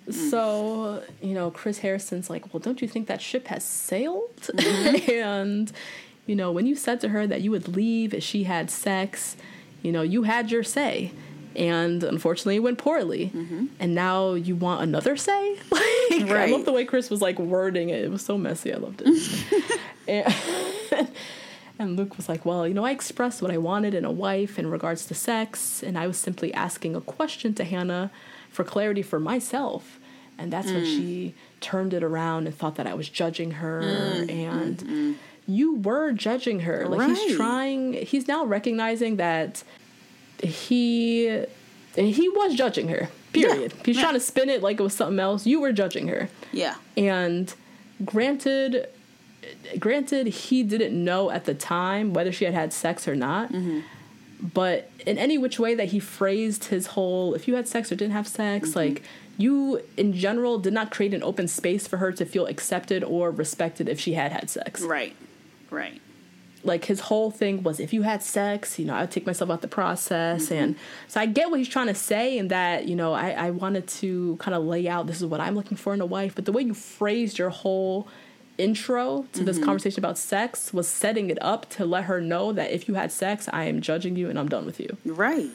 Mm. So, you know, Chris Harrison's like, well, don't you think that ship has sailed? Mm-hmm. and, you know, when you said to her that you would leave if she had sex, you know, you had your say. And unfortunately, it went poorly. Mm-hmm. And now you want another say? Like, I love the way Chris was like wording it. It was so messy. I loved it. and, and Luke was like, Well, you know, I expressed what I wanted in a wife in regards to sex, and I was simply asking a question to Hannah for clarity for myself. And that's when mm. she turned it around and thought that I was judging her. Mm, mm, and you were judging her. Like, Right. he's trying, he's now recognizing that he he was judging her. Period. He's trying to spin it like it was something else. You were judging her. Yeah. And granted, granted, he didn't know at the time whether she had had sex or not. Mm-hmm. But in any which way that he phrased his whole, if you had sex or didn't have sex, mm-hmm. like you in general did not create an open space for her to feel accepted or respected if she had had sex. Right. Right. Like his whole thing was, if you had sex, you know, I'd take myself out the process. Mm-hmm. And so I get what he's trying to say, and that, you know, I, I wanted to kind of lay out this is what I'm looking for in a wife. But the way you phrased your whole intro to this mm-hmm. conversation about sex was setting it up to let her know that if you had sex, I am judging you and I'm done with you. Right.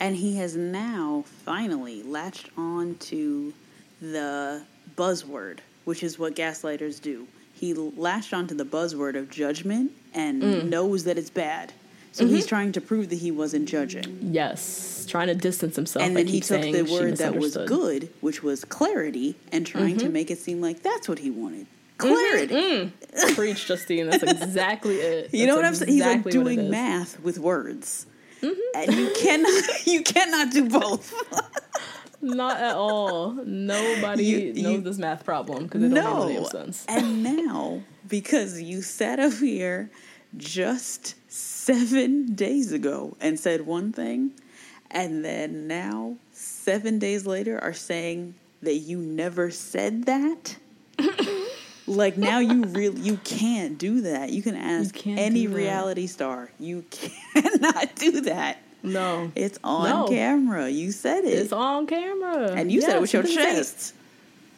And he has now finally latched on to the buzzword, which is what gaslighters do. He latched onto the buzzword of judgment and mm. knows that it's bad. So mm-hmm. he's trying to prove that he wasn't judging. Yes, trying to distance himself. and then he took the word that was good, which was clarity, and trying to mm-hmm. make it seem like that's what he wanted. Clarity. Mm-hmm, mm. Preach, Justine. That's exactly it. You know what I'm That's saying? He's like exactly what it doing math with words. Mm-hmm. And you cannot you cannot do both. Not at all. Nobody You- knows you- this math problem because it don't make any sense. And now, because you sat up here just seven days ago and said one thing, and then now, seven days later, are saying that you never said that. Like now you really you can't do that. You can ask can't any reality star. You cannot do that. No, It's on No. camera. You said it. it's on camera, and you said it with your this is it. chest.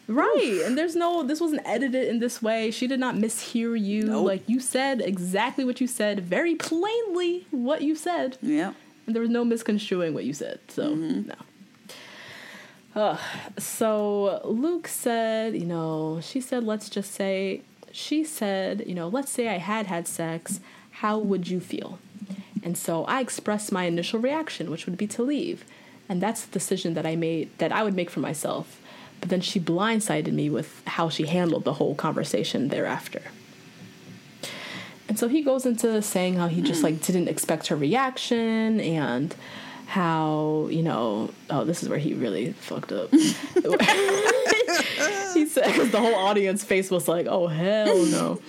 right? And there's no, this wasn't edited in this way. She did not mishear you. Nope. Like you said exactly what you said, very plainly what you said. Yeah. And there was no misconstruing what you said. So Mm-hmm. no. So Luke said, you know, she said, let's just say, she said, you know, let's say I had had sex. How would you feel? And so I expressed my initial reaction, which would be to leave. And that's the decision that I made, that I would make for myself. But then she blindsided me with how she handled the whole conversation thereafter. And so he goes into saying how he just like didn't expect her reaction and how, you know, oh, this is where he really fucked up. he said because the whole audience face was like, oh, hell no.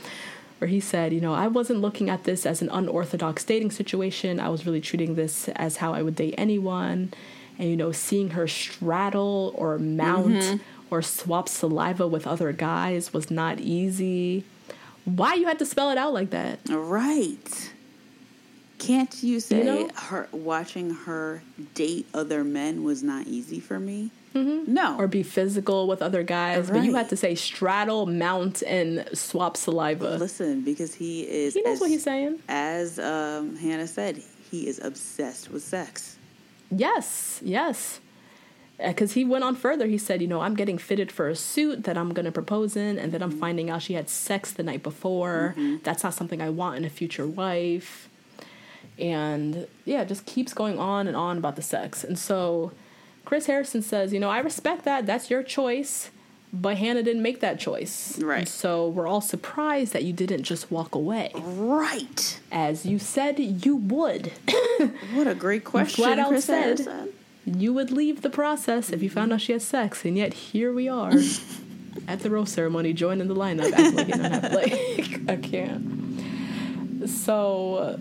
Where he said, you know, I wasn't looking at this as an unorthodox dating situation. I was really treating this as how I would date anyone. And, you know, seeing her straddle or mount mm-hmm. or swap saliva with other guys was not easy. Why you had to spell it out like that? Right. Can't you say know? her watching her date other men was not easy for me? Mm-hmm. No. Or be physical with other guys, but you Right. had to say straddle, mount, and swap saliva. Listen, because he is. He knows as, what he's saying. As um, Hannah said, he is obsessed with sex. Yes, yes. because he went on further. He said, you know, I'm getting fitted for a suit that I'm gonna propose in, and then I'm finding out she had sex the night before. That's not something I want in a future wife. And yeah, just keeps going on and on about the sex. And so Chris Harrison says, you know, I respect that. That's your choice. But Hannah didn't make that choice. Right. And so we're all surprised that you didn't just walk away, Right. as you said you would. What a great question, flat out Chris said. Harrison. you would leave the process if you found out she had sex, and yet here we are at the rose ceremony, joining the lineup, acting like you don't have like I can't. So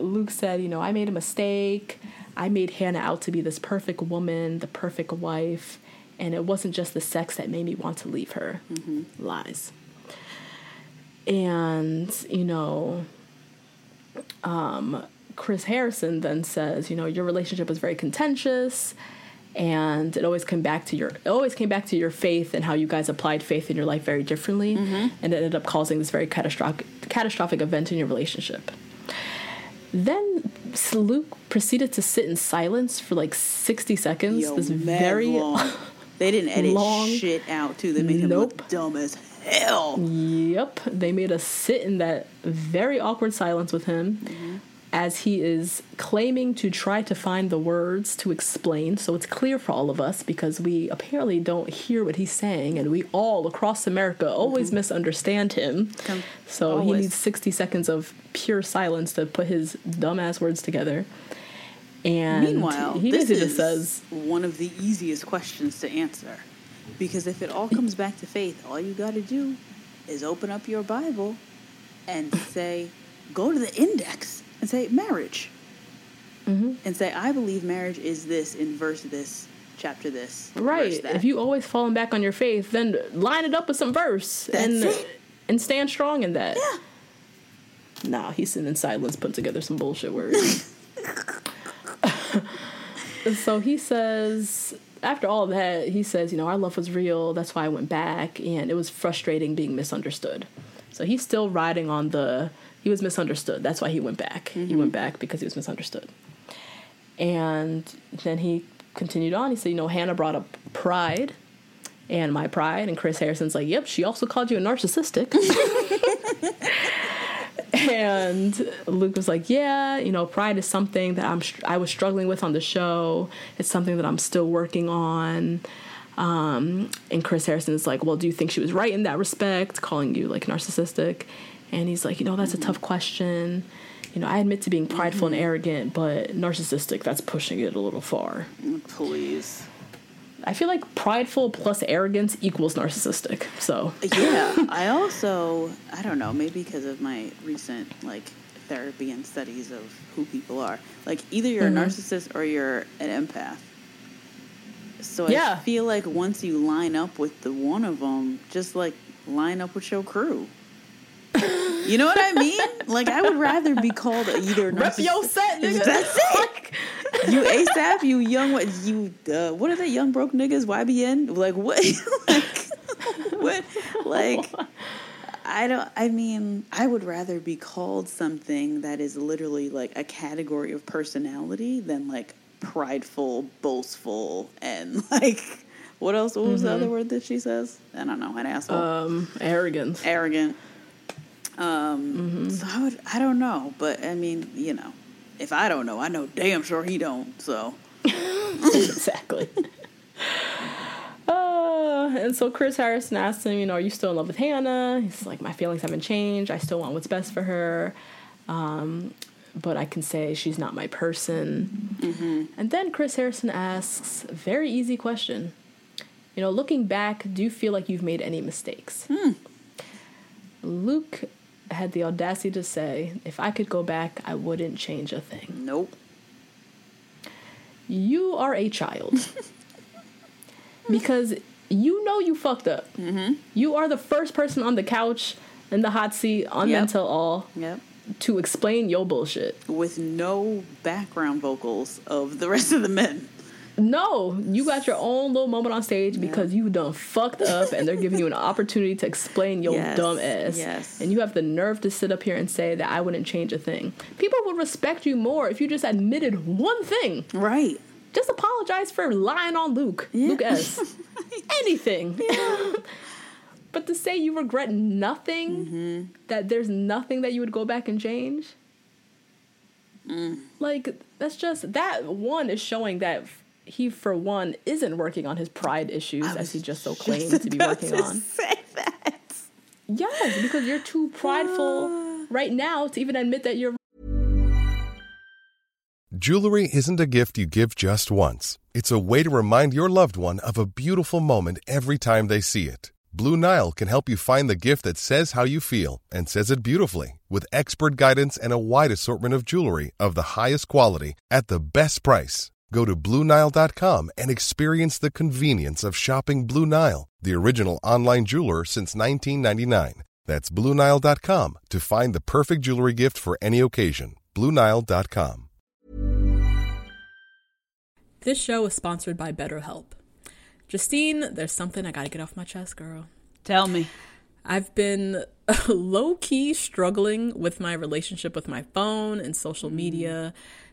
Luke said, you know, I made a mistake. I made Hannah out to be this perfect woman, the perfect wife, and it wasn't just the sex that made me want to leave her. Mm-hmm. Lies. And you know, um, Chris Harrison then says, you know, your relationship was very contentious and it always came back to your it always came back to your faith and how you guys applied faith in your life very differently mm-hmm. and it ended up causing this very catastrophic catastrophic event in your relationship. Then Luke proceeded to sit in silence for like 60 seconds. Yo, this very long. They didn't edit long- shit out too. They made him Nope. look dumb as hell. Yep, they made us sit in that very awkward silence with him mm-hmm. As he is claiming to try to find the words to explain. So it's clear for all of us because we apparently don't hear what he's saying, and we all across America always mm-hmm. misunderstand him. Com- so he needs 60 seconds of pure silence to put his dumbass words together. And Meanwhile, he this is says, one of the easiest questions to answer. Because if it all comes back to faith, all you got to do is open up your Bible and say, go to the index and say marriage. Mm-hmm. And say, I believe marriage is this in verse this, chapter this. Right. that." If you always falling back on your faith, then line it up with some verse That's and it. and stand strong in that. Yeah. Nah, he's sitting in silence, putting together some bullshit words. so he says, after all that, he says, you know, our love was real. That's why I went back, and it was frustrating being misunderstood. So he's still riding on the he was misunderstood. That's why he went back. He went back because he was misunderstood. And then he continued on. He said, you know, Hannah brought up pride and my pride. And Chris Harrison's like, yep, she also called you a narcissistic. and Luke was like, yeah, you know, pride is something that I'm I was struggling with on the show. It's something that I'm still working on. Um, and Chris Harrison is like, well, do you think she was right in that respect, calling you like narcissistic? And he's like, you know, that's a tough question. You know, I admit to being prideful and arrogant, but narcissistic, that's pushing it a little far. Please. I feel like prideful plus arrogance equals narcissistic. So, yeah i also i don't know maybe because of my recent like therapy and studies of who people are like either you're Mm-hmm. a narcissist or you're an empath so Yeah. i feel like once you line up with the one of them just like line up with your crew you know what i mean like i would rather be called either rep your set, nigga. That's it. you ASAP, you young what you uh, what are they young broke niggas YBN like what like what like I don't I mean I would rather be called something that is literally like a category of personality than like prideful, boastful and like what else what was the other word that she says? I don't know, an asshole. um, arrogance. Arrogant. Um so I would I don't know, but I mean, you know, if I don't know, I know damn sure he don't. So exactly. Uh, and so Chris Harrison asks him, you know, are you still in love with Hannah? He's like, my feelings haven't changed. I still want what's best for her. Um, but I can say she's not my person. And then Chris Harrison asks, very easy question. You know, looking back, do you feel like you've made any mistakes? Luke had the audacity to say, if I could go back, I wouldn't change a thing. nope. you are a child because you know you fucked up. Mm-hmm. You are the first person on the couch in the hot seat on Yep. Men Tell All Yep. to explain your bullshit. With no background vocals of the rest of the men. No, you got your own little moment on stage because you done fucked up and they're giving you an opportunity to explain your Yes, dumb ass. yes. And you have the nerve to sit up here and say that I wouldn't change a thing. People would respect you more if you just admitted one thing. Right. just apologize for lying on Luke. Luke S. Anything. but to say you regret nothing, Mm-hmm. that there's nothing that you would go back and change, Mm. like that's just that one is showing that he, for one, isn't working on his pride issues as he just so claimed to be working to on. Say that. Yes, because you're too prideful ah. right now to even admit that you're Jewelry isn't a gift you give just once. It's a way to remind your loved one of a beautiful moment every time they see it. Blue Nile can help you find the gift that says how you feel and says it beautifully with expert guidance and a wide assortment of jewelry of the highest quality at the best price. Go to BlueNile.com and experience the convenience of shopping Blue Nile, the original online jeweler since 1999. That's BlueNile.com to find the perfect jewelry gift for any occasion. BlueNile.com. This show is sponsored by BetterHelp. Justine, there's something I gotta get off my chest, girl. Tell me. I've been low key struggling with my relationship with my phone and social mm. media.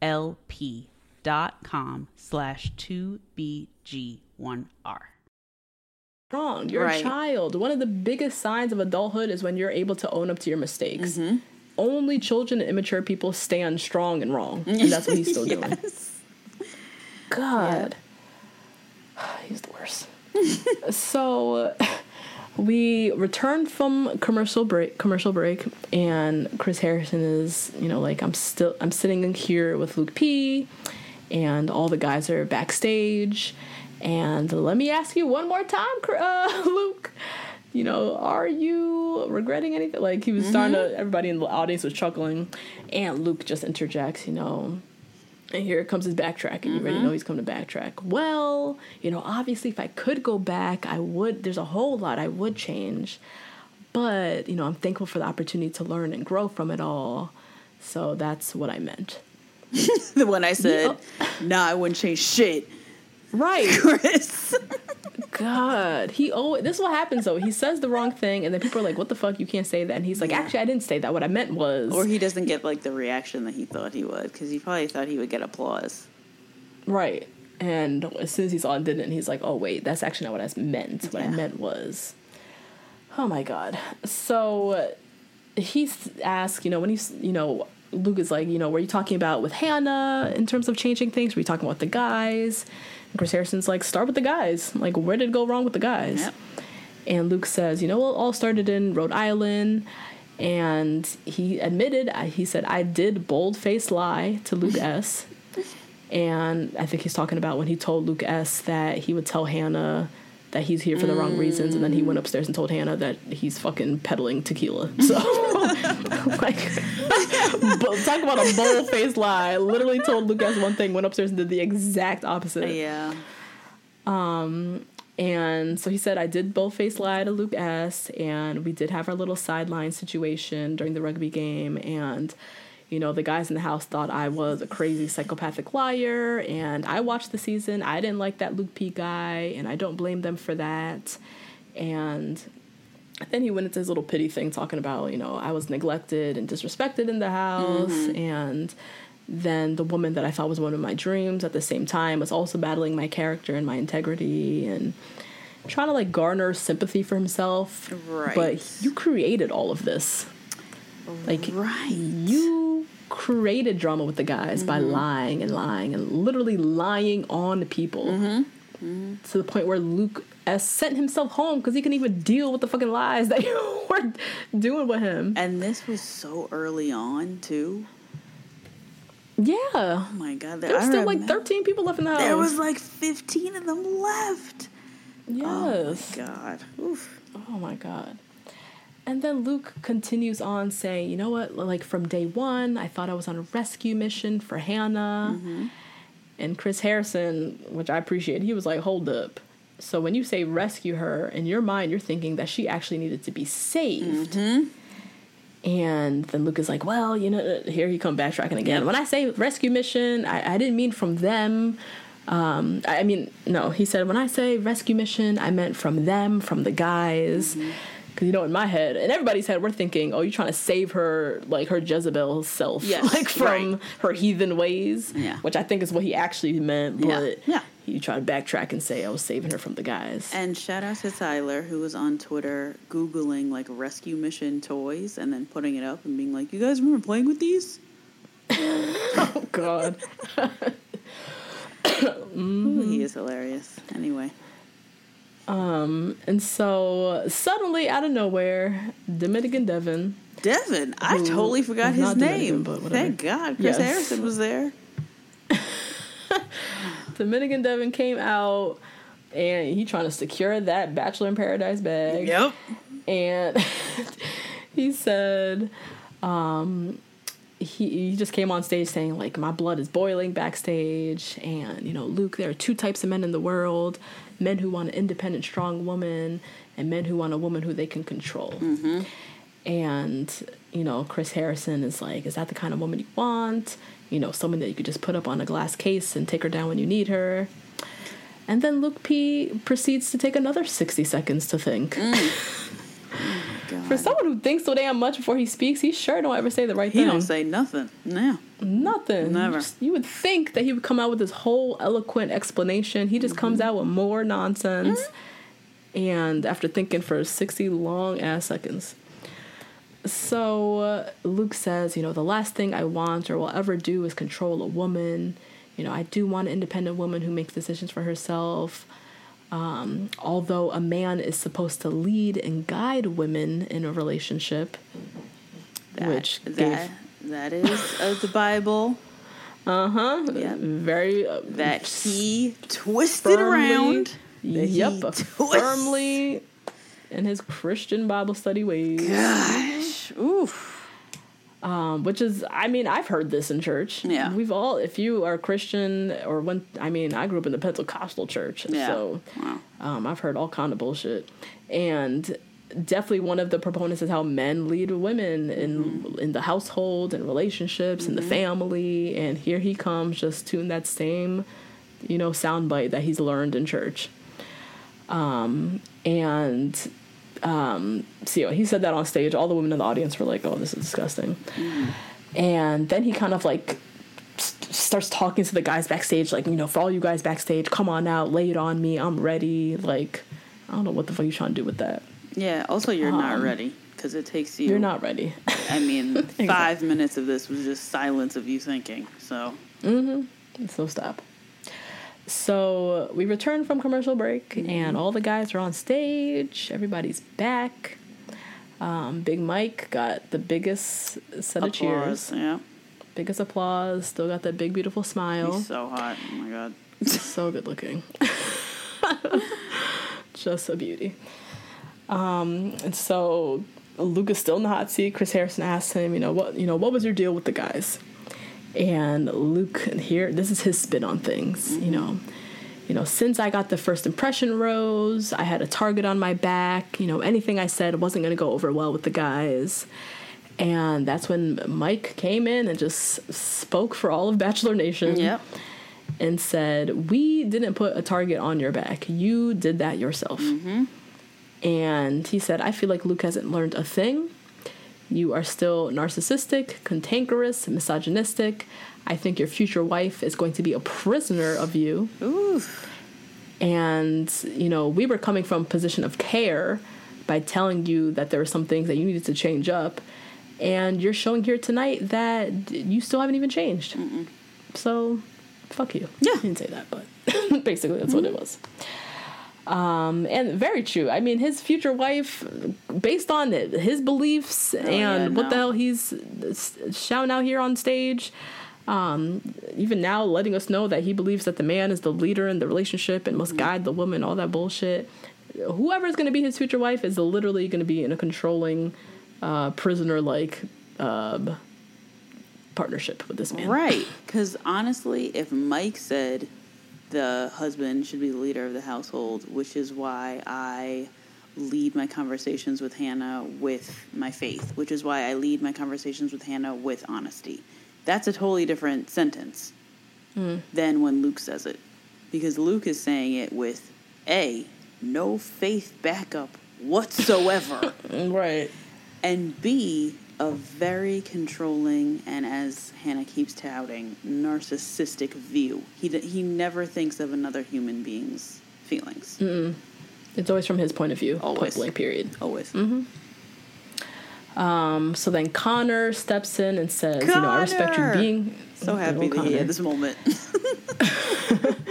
dot com slash 2BG1R. Wrong. You're Right. a child. One of the biggest signs of adulthood is when you're able to own up to your mistakes. Mm-hmm. Only children and immature people stand strong and wrong. And that's what he's still doing. God. He's the worst. so we returned from commercial break commercial break and Chris Harrison is, you know, like I'm still I'm sitting in here with Luke P and all the guys are backstage and let me ask you one more time, uh, Luke. You know, are you regretting anything? Like he was starting to everybody in the audience was chuckling and Luke just interjects, you know, and here comes his backtrack, and you already mm-hmm. know he's coming to backtrack. Well, you know, obviously, if I could go back, I would. There's a whole lot I would change, but you know, I'm thankful for the opportunity to learn and grow from it all. So that's what I meant. The one I said, nah, I wouldn't change shit. Right, Chris. God, he oh, this is what happens though. He says the wrong thing, and then people are like, "What the fuck? You can't say that." And he's like, "Actually, I didn't say that. What I meant was." or he doesn't get like the reaction that he thought he would because he probably thought he would get applause. Right. And as soon as he saw it didn't, he's like, oh, wait, that's actually not what I meant. What I meant was. Oh my God. So he's asked, you know, when he's, you know, Luke is like, you know, were you talking about with Hannah in terms of changing things? Were you talking about the guys? Chris Harrison's like, start with the guys. Like, where did it go wrong with the guys? Yep. And Luke says, you know, it all started in Rhode Island. And he admitted, uh, he said, I did bold faced lie to Luke S. And I think he's talking about when he told Luke S that he would tell Hannah that he's here for the wrong reasons, and then he went upstairs and told Hannah that he's fucking peddling tequila. So, like, but talk about a bold faced lie. Literally told Luke S one thing, went upstairs and did the exact opposite. Yeah. Um, And so he said, I did both face lie to Luke S. And we did have our little sideline situation during the rugby game. And you know, the guys in the house thought I was a crazy psychopathic liar, and I watched the season. I didn't like that Luke P guy, and I don't blame them for that. And then he went into his little pity thing talking about, you know, I was neglected and disrespected in the house, mm-hmm. and then the woman that I thought was one of my dreams at the same time was also battling my character and my integrity and trying to like garner sympathy for himself. Right. But you created all of this. Like Right. you created drama with the guys by mm-hmm. lying and lying and literally lying on people mm-hmm. to the point where Luke S sent himself home because he couldn't even deal with the fucking lies that you were doing with him. And this was so early on too. Yeah, Oh my god, there was I still like thirteen people left in the house. There was like fifteen of them left. yes. Oh my god. Oof. Oh my god. And then Luke continues on saying, you know what, like from day one, I thought I was on a rescue mission for Hannah. Mm-hmm. And Chris Harrison, which I appreciate, he was like, hold up. So when you say rescue her, in your mind, you're thinking that she actually needed to be saved. Mm-hmm. And then Luke is like, well, you know, uh, here he come backtracking again. When I say rescue mission, I, I didn't mean from them. Um, I I mean, no, he said, when I say rescue mission, I meant from them, from the guys. Mm-hmm. Because, you know, in my head, and everybody's head, we're thinking, oh, you're trying to save her, like her Jezebel self, Yes, like from right. her heathen ways, Yeah. which I think is what he actually meant. But yeah. he tried to backtrack and say I was saving her from the guys. And shout out to Tyler, who was on Twitter Googling like rescue mission toys and then putting it up and being like, You guys remember playing with these? oh, God. Ooh, he is hilarious. Anyway. And so suddenly, out of nowhere, Dominican Devon Devin, I totally forgot his Dominican, name. but. Thank God Chris Yes. Harrison was there. Dominican Devin came out and he trying to secure that Bachelor in Paradise bag. Yep. And he said, um, he, he just came on stage saying like my blood is boiling backstage and you know luke there are two types of men in the world men who want an independent strong woman and men who want a woman who they can control. Mm-hmm. And you know chris harrison is like is that the kind of woman you want? You know someone that you could just put up on a glass case and take her down when you need her. And then luke p proceeds to take another 60 seconds to think mm. God. for someone who thinks so damn much before he speaks he sure don't ever say the right he thing He don't say nothing. No. Nothing. Never. Just- you would think that he would come out with this whole eloquent explanation. He just comes out with more nonsense. And after thinking for 60 long ass seconds. So uh, Luke says, you know, the last thing I want or will ever do is control a woman. You know, I do want an independent woman who makes decisions for herself. Um, although a man is supposed to lead and guide women in a relationship, That, which that, gave that is uh, the Bible Uh huh. Yep. Very uh, that he twisted firmly- around. Yep. uh. Firmly in his Christian Bible study ways. Gosh. Um, which is, I mean, I've heard this in church. Yeah. We've all, if you are Christian or when, I mean, I grew up in the Pentecostal church. Yeah. So Wow. um, I've heard all kind of bullshit. And definitely one of the proponents is how men lead women in Mm-hmm. in the household and relationships and the family. And here he comes just to that same, you know, soundbite that he's learned in church. Um, and um, so he said that on stage. All the women in the audience were like, "Oh, this is disgusting." And then he kind of like s- starts talking to the guys backstage, like, you know, for all you guys backstage, come on out, lay it on me, I'm ready. Like, I don't know what the fuck you trying to do with that. Yeah. Also, you're not ready because it takes you. Um, You're not ready. I mean, five minutes of this was just silence of you thinking. So Mm-hmm. so stop. So we return from commercial break, and all the guys are on stage. Everybody's back. Um, Big Mike got the biggest set of cheers. Yeah. biggest applause. Still got that big, beautiful smile. He's so hot. Oh my god. so good looking. Just a beauty. Um, and so Luke is still in the hot seat. Chris Harrison asks him, you know, what you know, what was your deal with the guys? And Luke here, this is his spin on things, you mm-hmm. know. You know, since I got the first impression rose, I had a target on my back. You know, anything I said wasn't going to go over well with the guys. And that's when Mike came in and just spoke for all of Bachelor Nation. Yep. And said, We didn't put a target on your back. You did that yourself. Mm-hmm. And he said, I feel like Luke hasn't learned a thing. You are still narcissistic, cantankerous, misogynistic. I think your future wife is going to be a prisoner of you. Oof. And, you know, we were coming from a position of care by telling you that there were some things that you needed to change up. And you're showing here tonight that you still haven't even changed. So, fuck you. Yeah. I didn't say that, but basically that's what it mm-hmm. was. Um, and very true. I mean, his future wife, based on it, his beliefs and yeah, what the hell he's shouting out here on stage, um, even now letting us know that he believes that the man is the leader in the relationship and must guide the woman, all that bullshit. Whoever is going to be his future wife is literally going to be in a controlling, uh, prisoner like uh, partnership with this man. Right. Because honestly, if Mike said the husband should be the leader of the household, which is why I lead my conversations with Hannah with my faith, which is why I lead my conversations with Hannah with honesty. That's a totally different sentence hmm. than when Luke says it. Because Luke is saying it with A, no faith backup whatsoever. Right. and B, a very controlling and, as Hannah keeps touting, narcissistic view. He d- he never thinks of another human being's feelings. It's always from his point of view. Point Always. blank. Period. Always. Um, so then Connor steps in and says, "You know, I respect you being." So happy he Connor. had this moment.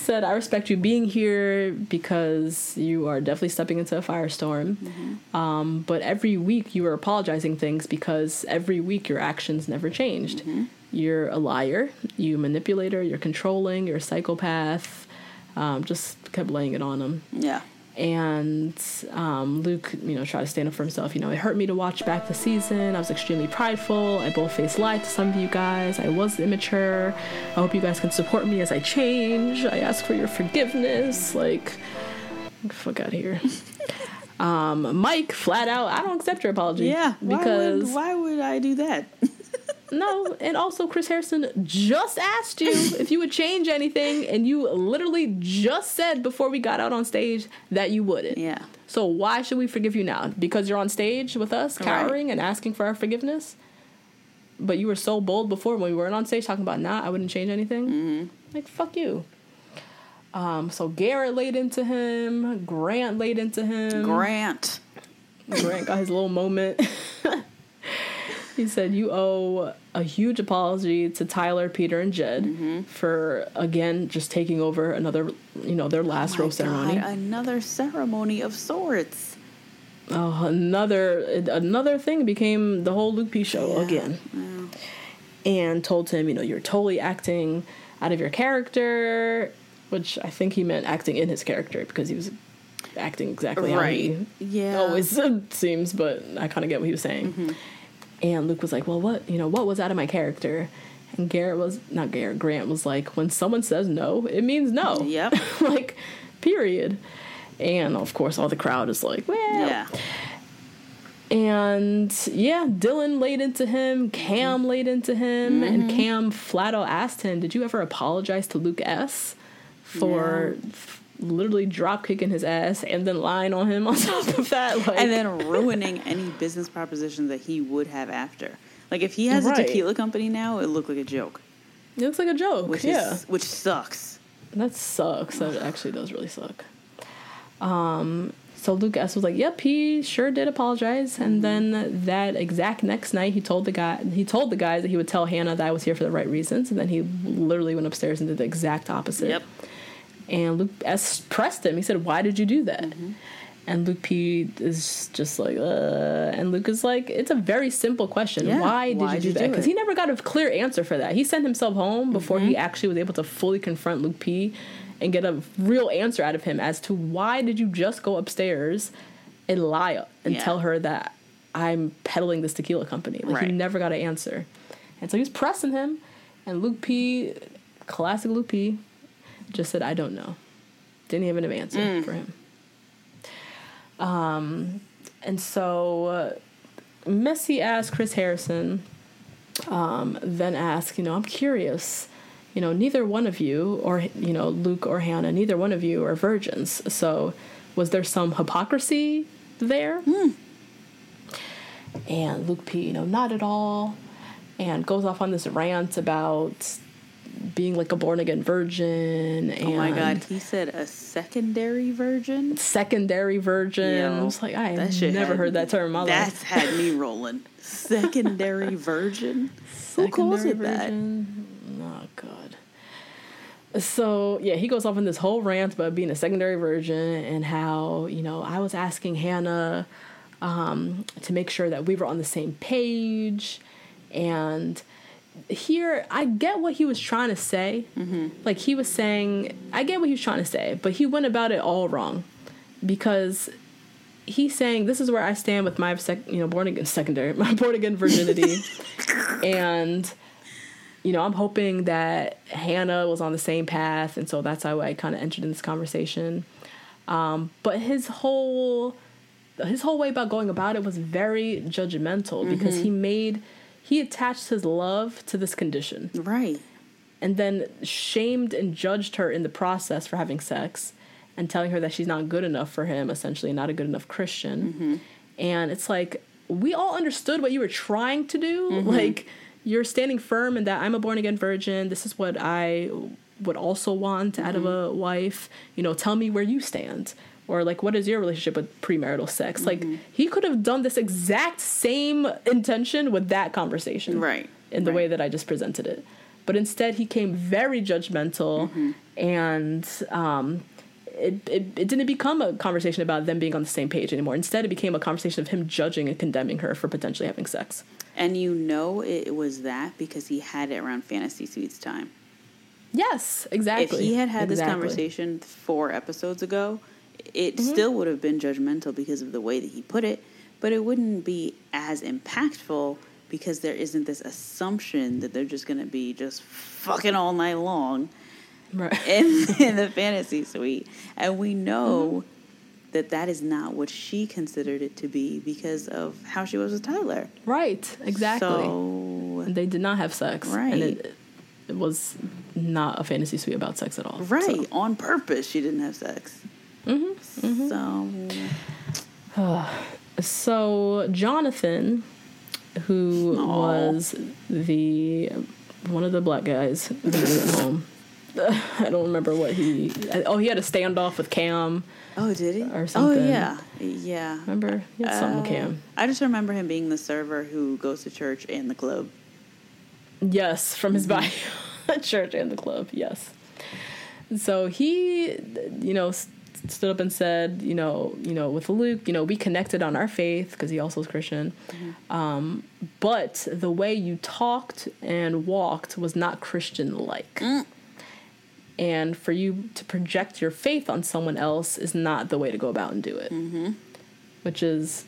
Said, "I respect you being here because you are definitely stepping into a firestorm. Um, but every week you are apologizing things because every week your actions never changed. You're a liar, you manipulator, you're controlling, you're a psychopath. Um, just kept laying it on him." yeah. And um, Luke, you know, tried to stand up for himself. You know, it hurt me to watch back the season. I was extremely prideful. I both faced lies to some of you guys. I was immature. I hope you guys can support me as I change. I ask for your forgiveness. Like, fuck out of here. um, Mike, flat out, I don't accept your apology. Yeah. because why would, why would I do that? no, and also Chris Harrison just asked you if you would change anything, and you literally just said before we got out on stage that you wouldn't. yeah. So why should we forgive you now? Because you're on stage with us, cowering and asking for our forgiveness. But you were so bold before when we weren't on stage talking about nah, I wouldn't change anything. Mm-hmm. Like fuck you. Um, so Garrett laid into him. Grant laid into him. Grant. Grant got his little moment. he said, You owe a huge apology to Tyler, Peter, and Jed Mm-hmm. for, again, just taking over another, you know, their last My rose ceremony. Another ceremony of sorts. Oh, another another thing became the whole Luke P show Yeah. again. And told him, you know, you're totally acting out of your character, which I think he meant acting in his character because he was acting exactly how he Yeah. always seems, but I kind of get what he was saying. And Luke was like, "Well, what you know, what was out of my character?" And Garrett was not Garrett. Grant was like, "When someone says no, it means no." Yep. like, period. And of course, all the crowd is like, "Well." Yeah. And yeah, Dylan laid into him, Cam laid into him, and mm-hmm. Cam flat out asked him, "Did you ever apologize to Luke S for f- literally drop kicking his ass and then lying on him on top of that?" Like, and then ruining any business proposition that he would have after. Like if he has Right. a tequila company now, it looked like a joke, it looks like a joke. which yeah, is which sucks. that sucks. That actually does really suck. Um. So Luke S was like, "Yep, he sure did apologize." And then that exact next night, he told the guy, he told the guys that he would tell Hannah that I was here for the right reasons. And then he literally went upstairs and did the exact opposite. Yep. And Luke S pressed him. He said, "Why did you do that?" And Luke P is just like, uh, and Luke is like, it's a very simple question. Yeah, Why did why'd you do you that? Because he never got a clear answer for that. He sent himself home before he Mm-hmm. actually was able to fully confront Luke P and get a real answer out of him as to why did you just go upstairs and lie and Yeah. tell her that I'm peddling this tequila company. Like he never got an answer. And so he was pressing him, and Luke P, classic Luke P, just said, I don't know. Didn't even have an answer Mm. for him. Um, and so uh, messy ass Chris Harrison um, then asked, you know, I'm curious. You know, neither one of you, or you know, Luke or Hannah, neither one of you are virgins. So, was there some hypocrisy there? And Luke P, you know, not at all, and goes off on this rant about being like a born again virgin. And Oh my god, he said a secondary virgin. secondary virgin. Yo, I was like, I have never heard that term in my That's life. That's had me rolling. Secondary virgin. Who calls it Secondary that? Oh god. So yeah, he goes off in this whole rant about being a secondary virgin and how you know I was asking Hannah um, to make sure that we were on the same page, and here I get what he was trying to say. Like he was saying, I get what he was trying to say, but he went about it all wrong because he's saying this is where I stand with my sec- you know born again secondary my born again virginity, and you know I'm hoping that Hannah was on the same path, and so that's how I kind of entered in this conversation. Um, but his whole his whole way about going about it was very judgmental because he made he attached his love to this condition Right. and then shamed and judged her in the process for having sex and telling her that she's not good enough for him, essentially, not a good enough Christian. Mm-hmm. And it's like, we all understood what you were trying to do. Mm-hmm. Like, you're standing firm in that I'm a born again virgin. This is what I would also want out of mm-hmm. a wife. You know, tell me where you stand. Or, like, what is your relationship with premarital sex? Like, he could have done this exact same intention with that conversation Right. in the Right. way that I just presented it. But instead, he came very judgmental, Mm-hmm. and um, it, it it didn't become a conversation about them being on the same page anymore. Instead, it became a conversation of him judging and condemning her for potentially having sex. And you know it was that because he had it around Fantasy Suites time. Yes, exactly. If he had had this conversation four episodes ago, it Mm-hmm. still would have been judgmental because of the way that he put it, but it wouldn't be as impactful because there isn't this assumption that they're just going to be just fucking all night long right. in, in the fantasy suite. And we know Mm-hmm. that that is not what she considered it to be because of how she was with Tyler. right, exactly. So, they did not have sex, Right. And it, it was not a fantasy suite about sex at all. right, So- on purpose, she didn't have sex. Mm-hmm. mm-hmm. So, So Jonathan, who was the one of the black guys who was at home. I don't remember what he. Oh, he had a standoff with Cam. oh, did he? Or something. Oh, something. yeah, yeah. Remember? He had something with uh, Cam. I just remember him being the server who goes to church and the club. Yes, from his mm-hmm. bio, church and the club. Yes. So he, you know, stood up and said, you know, you know, with Luke, you know, we connected on our faith because he also is Christian. Mm-hmm. Um, but the way you talked and walked was not Christian like. Mm. And for you to project your faith on someone else is not the way to go about and do it. Mm-hmm. Which is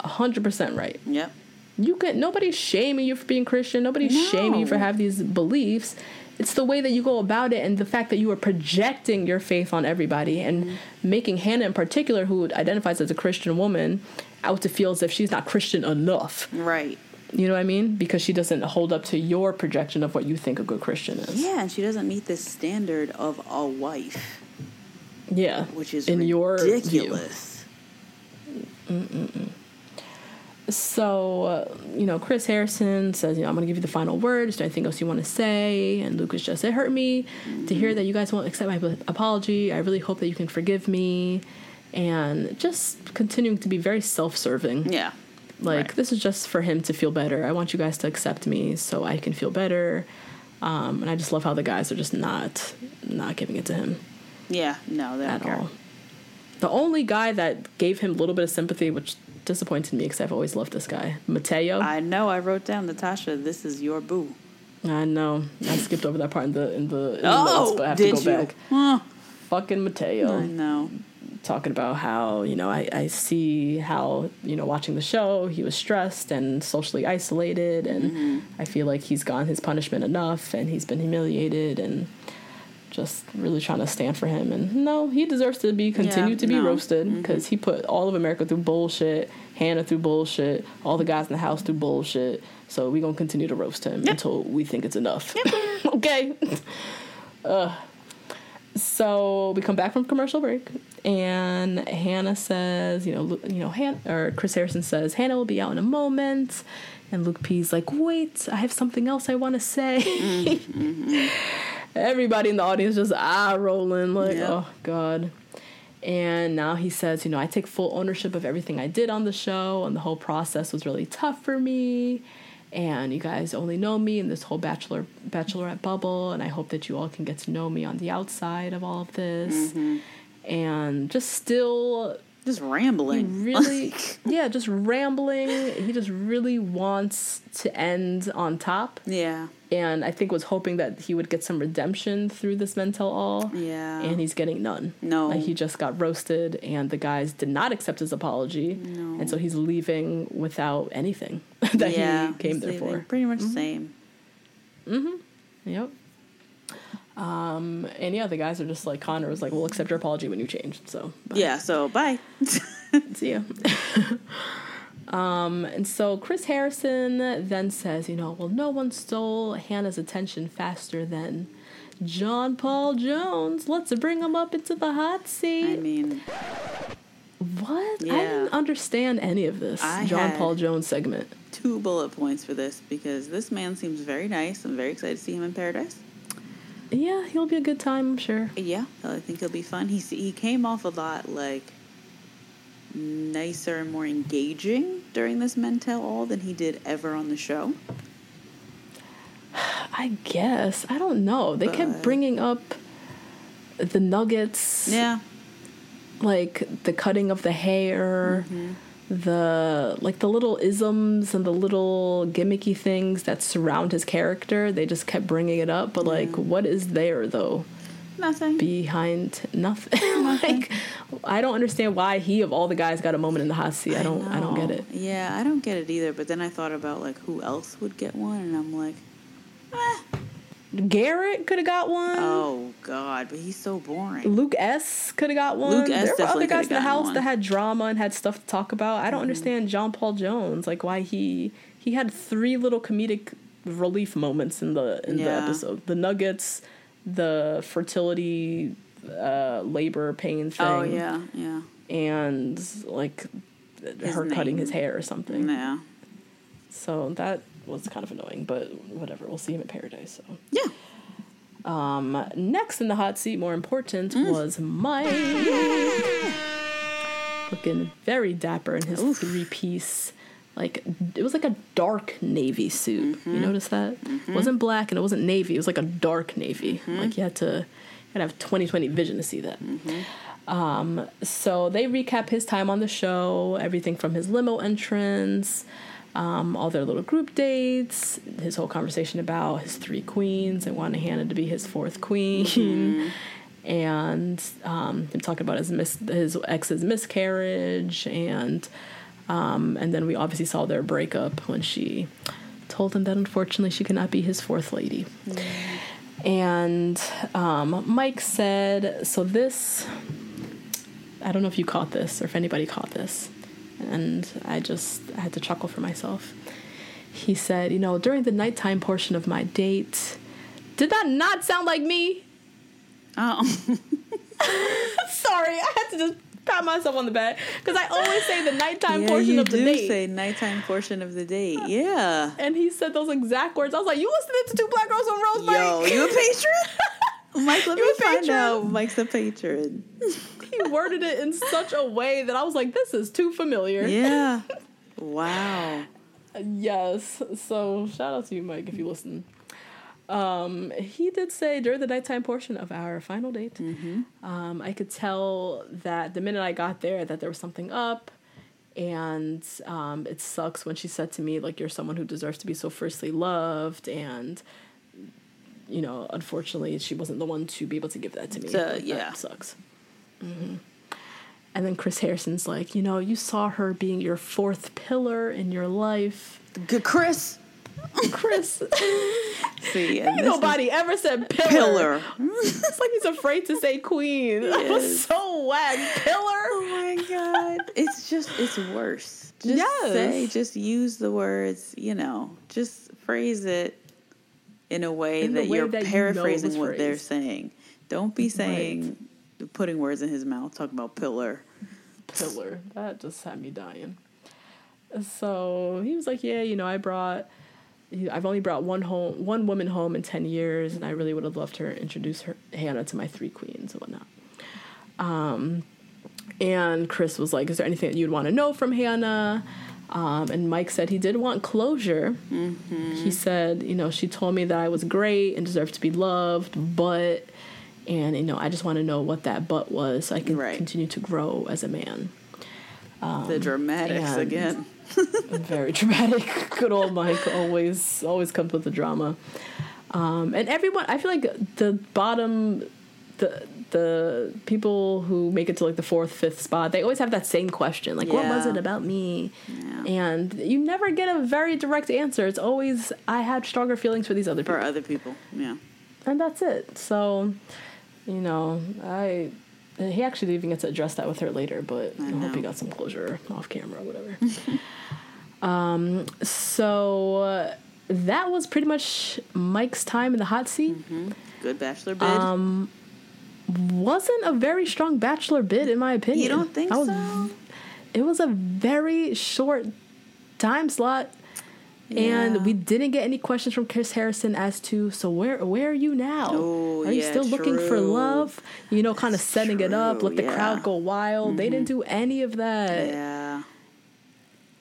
100% right Yep. you can nobody's shaming you for being Christian. Nobody's shaming you for No. having these beliefs. It's the way that you go about it and the fact that you are projecting your faith on everybody and making Hannah in particular, who identifies as a Christian woman, out to feel as if she's not Christian enough. Right. You know what I mean? Because she doesn't hold up to your projection of what you think a good Christian is. Yeah, and she doesn't meet this standard of a wife, Yeah. which is in your view. ridiculous. So, uh, you know, Chris Harrison says, you know, I'm going to give you the final words. Do anything else you want to say? And Lucas just, it hurt me to hear that you guys won't accept my apology. I really hope that you can forgive me. And just continuing to be very self serving. Yeah. Like, right. this is just for him to feel better. I want you guys to accept me so I can feel better. Um, and I just love how the guys are just not not giving it to him Yeah. No, they don't at care. all. The only guy that gave him a little bit of sympathy, which disappointed me because I've always loved this guy, Mateo. I, know. I wrote down Natasha. This is your boo. I know I skipped over that part in the in the, in the Oh, notes, but I have did to go you? back. Huh. Fucking Mateo I know. talking about how you know I, I see how you know watching the show he was stressed and socially isolated and Mm-hmm. I feel like he's gotten his punishment enough and he's been humiliated and just really trying to stand for him. And no, he deserves to be continued to be no. roasted because he put all of America through bullshit, Hannah through bullshit, all the guys in the house through bullshit. So we're gonna continue to roast him until we think it's enough. okay. uh, so we come back from commercial break, and Hannah says, you know, you know, Han- or Chris Harrison says Hannah will be out in a moment, and Luke P's like, wait, I have something else I want to say. Everybody in the audience just eye rolling, like, Yep. oh god. And now he says, you know, I take full ownership of everything I did on the show, and the whole process was really tough for me. And you guys only know me in this whole bachelor bachelorette bubble, and I hope that you all can get to know me on the outside of all of this. Mm-hmm. And just still Just rambling. really yeah, just rambling. He just really wants to end on top. yeah. And I think was hoping that he would get some redemption through this Men Tell All. Yeah. And he's getting none. No. Like he just got roasted and the guys did not accept his apology. No. And so he's leaving without anything that yeah. he came there for. Mm-hmm. Pretty much the same. Mm-hmm. Yep. Um, and yeah, the guys are just like Connor was like, "We'll accept your apology when you change." So bye. Yeah. So bye. See ya. um, and so Chris Harrison then says, you know, well, no one stole Hannah's attention faster than John Paul Jones. Let's bring him up into the hot seat. I mean, what? I didn't understand any of this I John Paul Jones segment. two bullet points for this because this man seems very nice. I'm very excited to see him in paradise. Yeah, he'll be a good time, I'm sure. Yeah, I think he'll be fun. He he came off a lot like nicer and more engaging during this Men Tell All than he did ever on the show. I guess. I don't know. They kept bringing up the nuggets. Yeah, like the cutting of the hair, mm-hmm. the like the little isms and the little gimmicky things that surround his character. They just kept bringing it up, but like, what is there though nothing. behind nothing? like, I don't understand why he of all the guys got a moment in the hot seat. I don't. I, don't get it. Yeah, I don't get it either. But then I thought about like who else would get one, and I'm like, eh. Garrett could have got one. oh god, but he's so boring. Luke S could have got one. Luke S there were other guys in the house one. that had drama and had stuff to talk about. I don't Mm-hmm. understand John Paul Jones, like why he he had three little comedic relief moments in the in the episode. The nuggets, the fertility uh labor pain thing. Oh yeah, yeah, And like her cutting his hair or something. yeah, So that was kind of annoying, but whatever. We'll see him at paradise. So yeah. um, next in the hot seat, more important, Mm. was Mike. Looking very dapper in his three piece. Like, it was like a dark navy suit. Mm-hmm. You notice that? It wasn't black and it wasn't navy. It was like a dark navy. Mm-hmm. Like, you had to, you had to have 2020 vision to see that. Um, so they recap his time on the show, everything from his limo entrance, um, all their little group dates, his whole conversation about his three queens and wanting Hannah to be his fourth queen, and um, him talking about his mis- his ex's miscarriage, and um, and then we obviously saw their breakup when she told him that unfortunately she could not be his fourth lady. And um, Mike said, so this, I don't know if you caught this or if anybody caught this. And I just I had to chuckle for myself. He said, you know, during the nighttime portion of my date, did that not sound like me? Oh, Sorry, I had to just pat myself on the back because I always say the nighttime yeah, portion of the do date. say nighttime portion of the date. Yeah. and he said those exact words. I was like, "You listening to Two Black Girls One Rose, Mike?" Yo, you a patron? Mike, let You me a find patron? out. Mike's a patron. he worded it in such a way that I was like, "This is too familiar." Yeah. Wow. Yes. So shout out to you, Mike, if you listen. Um, he did say during the nighttime portion of our final date, um, I could tell that the minute I got there that there was something up. And um, it sucks when she said to me, like, you're someone who deserves to be so firstly loved. And, you know, unfortunately, she wasn't the one to be able to give that to me. So, yeah. That sucks. hmm And then Chris Harrison's like, you know, you saw her being your fourth pillar in your life. Good Chris. Chris. See, Ain't nobody ever said pillar. pillar. It's like he's afraid to say queen. That was so whack. Pillar. Oh my god. It's just it's worse. Just Yes. say just use the words, you know, just phrase it in a way In that way you're that you know paraphrasing what they're saying. Don't be saying putting words in his mouth, talking about pillar. pillar. That just had me dying. So he was like, "Yeah, you know, I brought. I've only brought one home, one woman home in ten years, and I really would have loved to introduce her Hannah to my three queens and whatnot." Um, and Chris was like, "Is there anything that you'd want to know from Hannah?" Um, and Mike said he did want closure. He said, you know, she told me that I was great and deserved to be loved, but, and you know, I just want to know what that but was so I can Right. continue to grow as a man. the dramatics and- again. Very dramatic. Good old Mike always always comes with the drama. Um, and everyone, I feel like the bottom, the the people who make it to like the fourth, fifth spot, they always have that same question, like, "What was it about me?" Yeah. And you never get a very direct answer. It's always, "I had stronger feelings for these other people," For other people. Yeah. and that's it. So, you know, I. He actually even gets to address that with her later, but I, hope he got some closure off camera or whatever. um, so uh, that was pretty much Mike's time in the hot seat. Good bachelor bid. Um, Wasn't a very strong bachelor bid, in my opinion. you don't think was- so? It was a very short time slot. Yeah. And we didn't get any questions from Chris Harrison as to so where where are you now? Oh, are you yeah, still looking for love? You know, kind of setting it up, let the yeah. Mm-hmm. crowd go wild. They didn't do any of that. Yeah.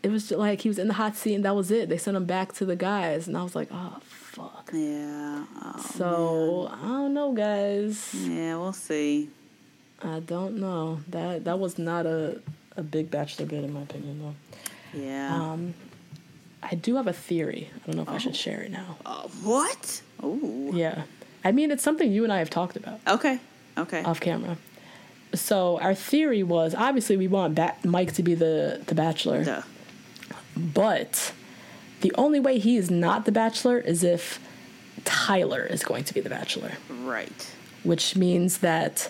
It was just like he was in the hot seat and that was it. They sent him back to the guys, and I was like, oh fuck. Yeah. Oh, So I don't know, guys. yeah, we'll see. I don't know. That that was not a a big bachelor bid in my opinion, though. Yeah. Um, I do have a theory. I don't know if I should share it now. Uh, what? Oh. Yeah. I mean, it's something you and I have talked about Okay. Okay. off camera. So our theory was obviously we want ba- Mike to be the the bachelor, Duh. But the only way he is not the bachelor is if Tyler is going to be the bachelor, Right. which means that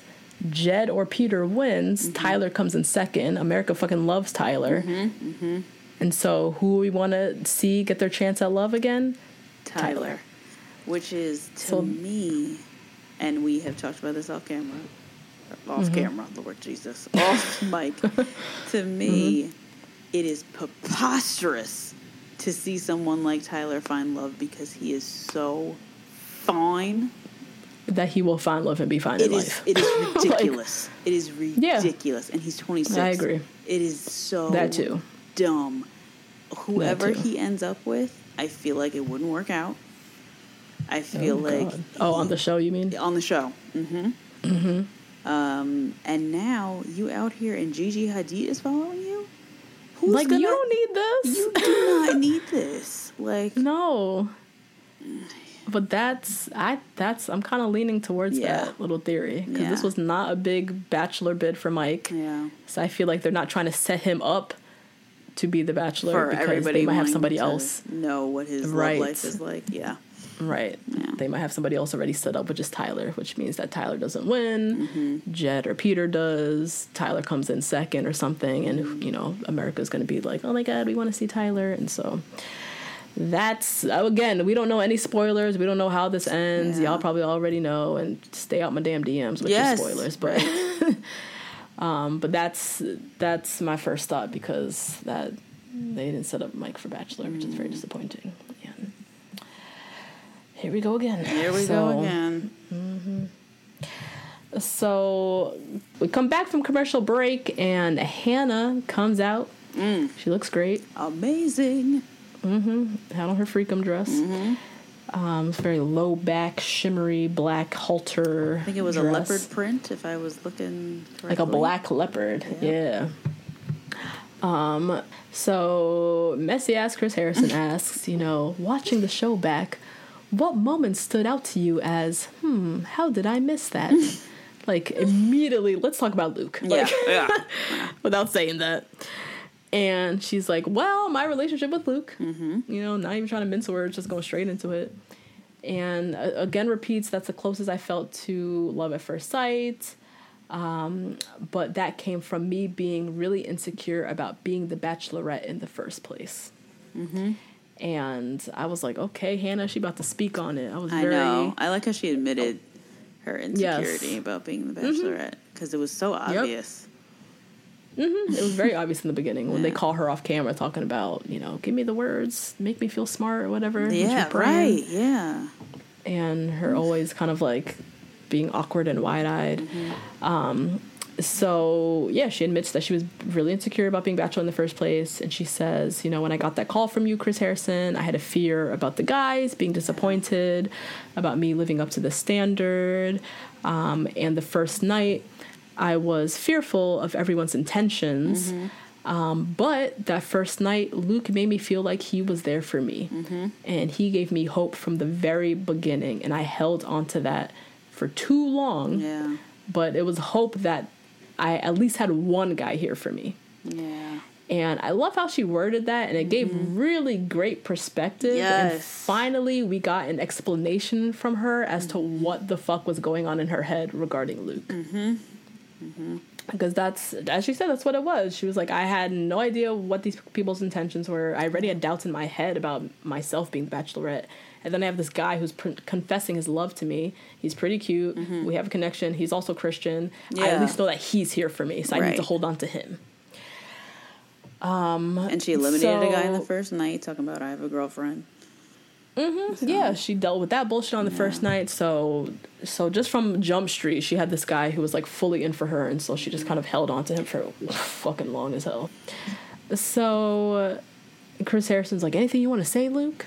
Jed or Peter wins. Mm-hmm. Tyler comes in second. America fucking loves Tyler. Mm-hmm, And so, who we want to see get their chance at love again? Tyler. Tyler. Which is to So- me, and we have talked about this off camera. Off Mm-hmm. camera, Lord Jesus. Off mic. To me, Mm-hmm. It is preposterous to see someone like Tyler find love because he is so fine. That he will find love and be fine It in is life. it is ridiculous. it is Yeah. ridiculous. And he's 26. I agree. It is so That too. dumb. Whoever too. he ends up with, I feel like it wouldn't work out. I feel Oh, like God. oh, on the show, you mean? on the show. Mm-hmm. Mm-hmm. Um, and now you out here and Gigi Hadid is following you. Who's like, gonna, you don't need this. You do not need this. Like, no. But that's I that's I'm kind of leaning towards Yeah. that little theory because this was not a big bachelor bid for Mike. yeah, So I feel like they're not trying to set him up to be the bachelor for because everybody they might have somebody else. know what his Right. life is like. Yeah, Right. Yeah. They might have somebody else already set up, which is Tyler, which means that Tyler doesn't win. Mm-hmm. Jed or Peter does. Tyler comes in second or something, and you know America's going to be like, "Oh my God, we want to see Tyler," and so that's uh, again, we don't know any spoilers. We don't know how this ends. Yeah. Y'all probably already know, and stay out my damn DMs with Yes. your spoilers. But um, but that's that's my first thought because that they didn't set up Mike for Bachelor, which is Mm. very disappointing. Here we go again. here we So- go again. So we come back from commercial break, and Hannah comes out. Mm. She looks great. Amazing. Mm-hmm. Had on her freakum dress. Mm-hmm. Um, it's very low back, shimmery black halter. I think it was a leopard print. If I was looking correctly. like a black leopard. Yeah. Um. So messy ass Chris Harrison asks, you know, watching the show back, what moment stood out to you as, hmm, how did I miss that? like immediately, let's talk about Luke. Yeah, Like, yeah. without saying that. And she's like, Well, my relationship with Luke, mm-hmm. you know, not even trying to mince words, just going straight into it. And uh, again, repeats that's the closest I felt to love at first sight. Um, but that came from me being really insecure about being the bachelorette in the first place. Mm-hmm. And I was like, okay, Hannah, she about to speak on it. I was I very. know. I like how she admitted her insecurity Yes. about being the bachelorette because it was so obvious. Mhm. It was very obvious in the beginning when they call her off camera talking about, you know, give me the words, make me feel smart or whatever. Yeah, right. Yeah. and her always kind of like being awkward and wide eyed. Um, so yeah, she admits that she was really insecure about being bachelor in the first place, and she says, you know, when I got that call from you, Chris Harrison, I had a fear about the guys being disappointed, about me living up to the standard, um, and the first night. I was fearful of everyone's intentions, um, but that first night, Luke made me feel like he was there for me. And he gave me hope from the very beginning. And I held on to that for too long. Yeah. But it was hope that I at least had one guy here for me. Yeah. And I love how she worded that, and it gave mm-hmm. really great perspective. And Yes. finally, we got an explanation from her as to mm-hmm. what the fuck was going on in her head regarding Luke. Mm-hmm. mm-hmm. Because that's, as she said, that's what it was. She was like, I had no idea what these people's intentions were. I already had doubts in my head about myself being the bachelorette. And then I have this guy who's pr- confessing his love to me. He's pretty cute. Mm-hmm. We have a connection. He's also Christian. I at least know that he's here for me, so I need to hold on to him. Um, and she eliminated a guy in the first night talking about I have a girlfriend. Mm-hmm. Yeah, she dealt with that bullshit on the first night. So, so just from Jump Street, she had this guy who was like fully in for her, and so she just mm-hmm. kind of held on to him for fucking long as hell. So, Chris Harrison's like, "Anything you want to say, Luke?"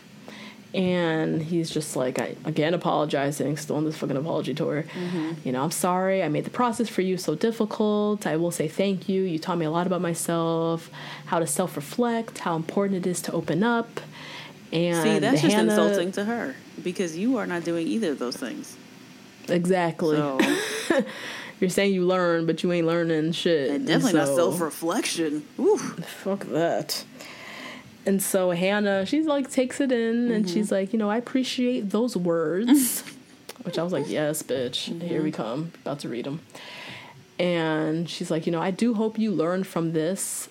And he's just like, I, again, apologizing, still on this fucking apology tour. Mm-hmm. You know, I'm sorry. I made the process for you so difficult. I will say thank you. You taught me a lot about myself, how to self reflect, how important it is to open up. And See, that's just Hannah- insulting to her because you are not doing either of those things. Exactly. So, You're saying you learn, but you ain't learning shit. and definitely not So, self reflection. Oof. Fuck that. And so Hannah, she's like takes it in, and Mm-hmm. she's like, you know, I appreciate those words, which I was like, yes, bitch, here we Mm-hmm. come, about to read them. And she's like, you know, I do hope you learn from this,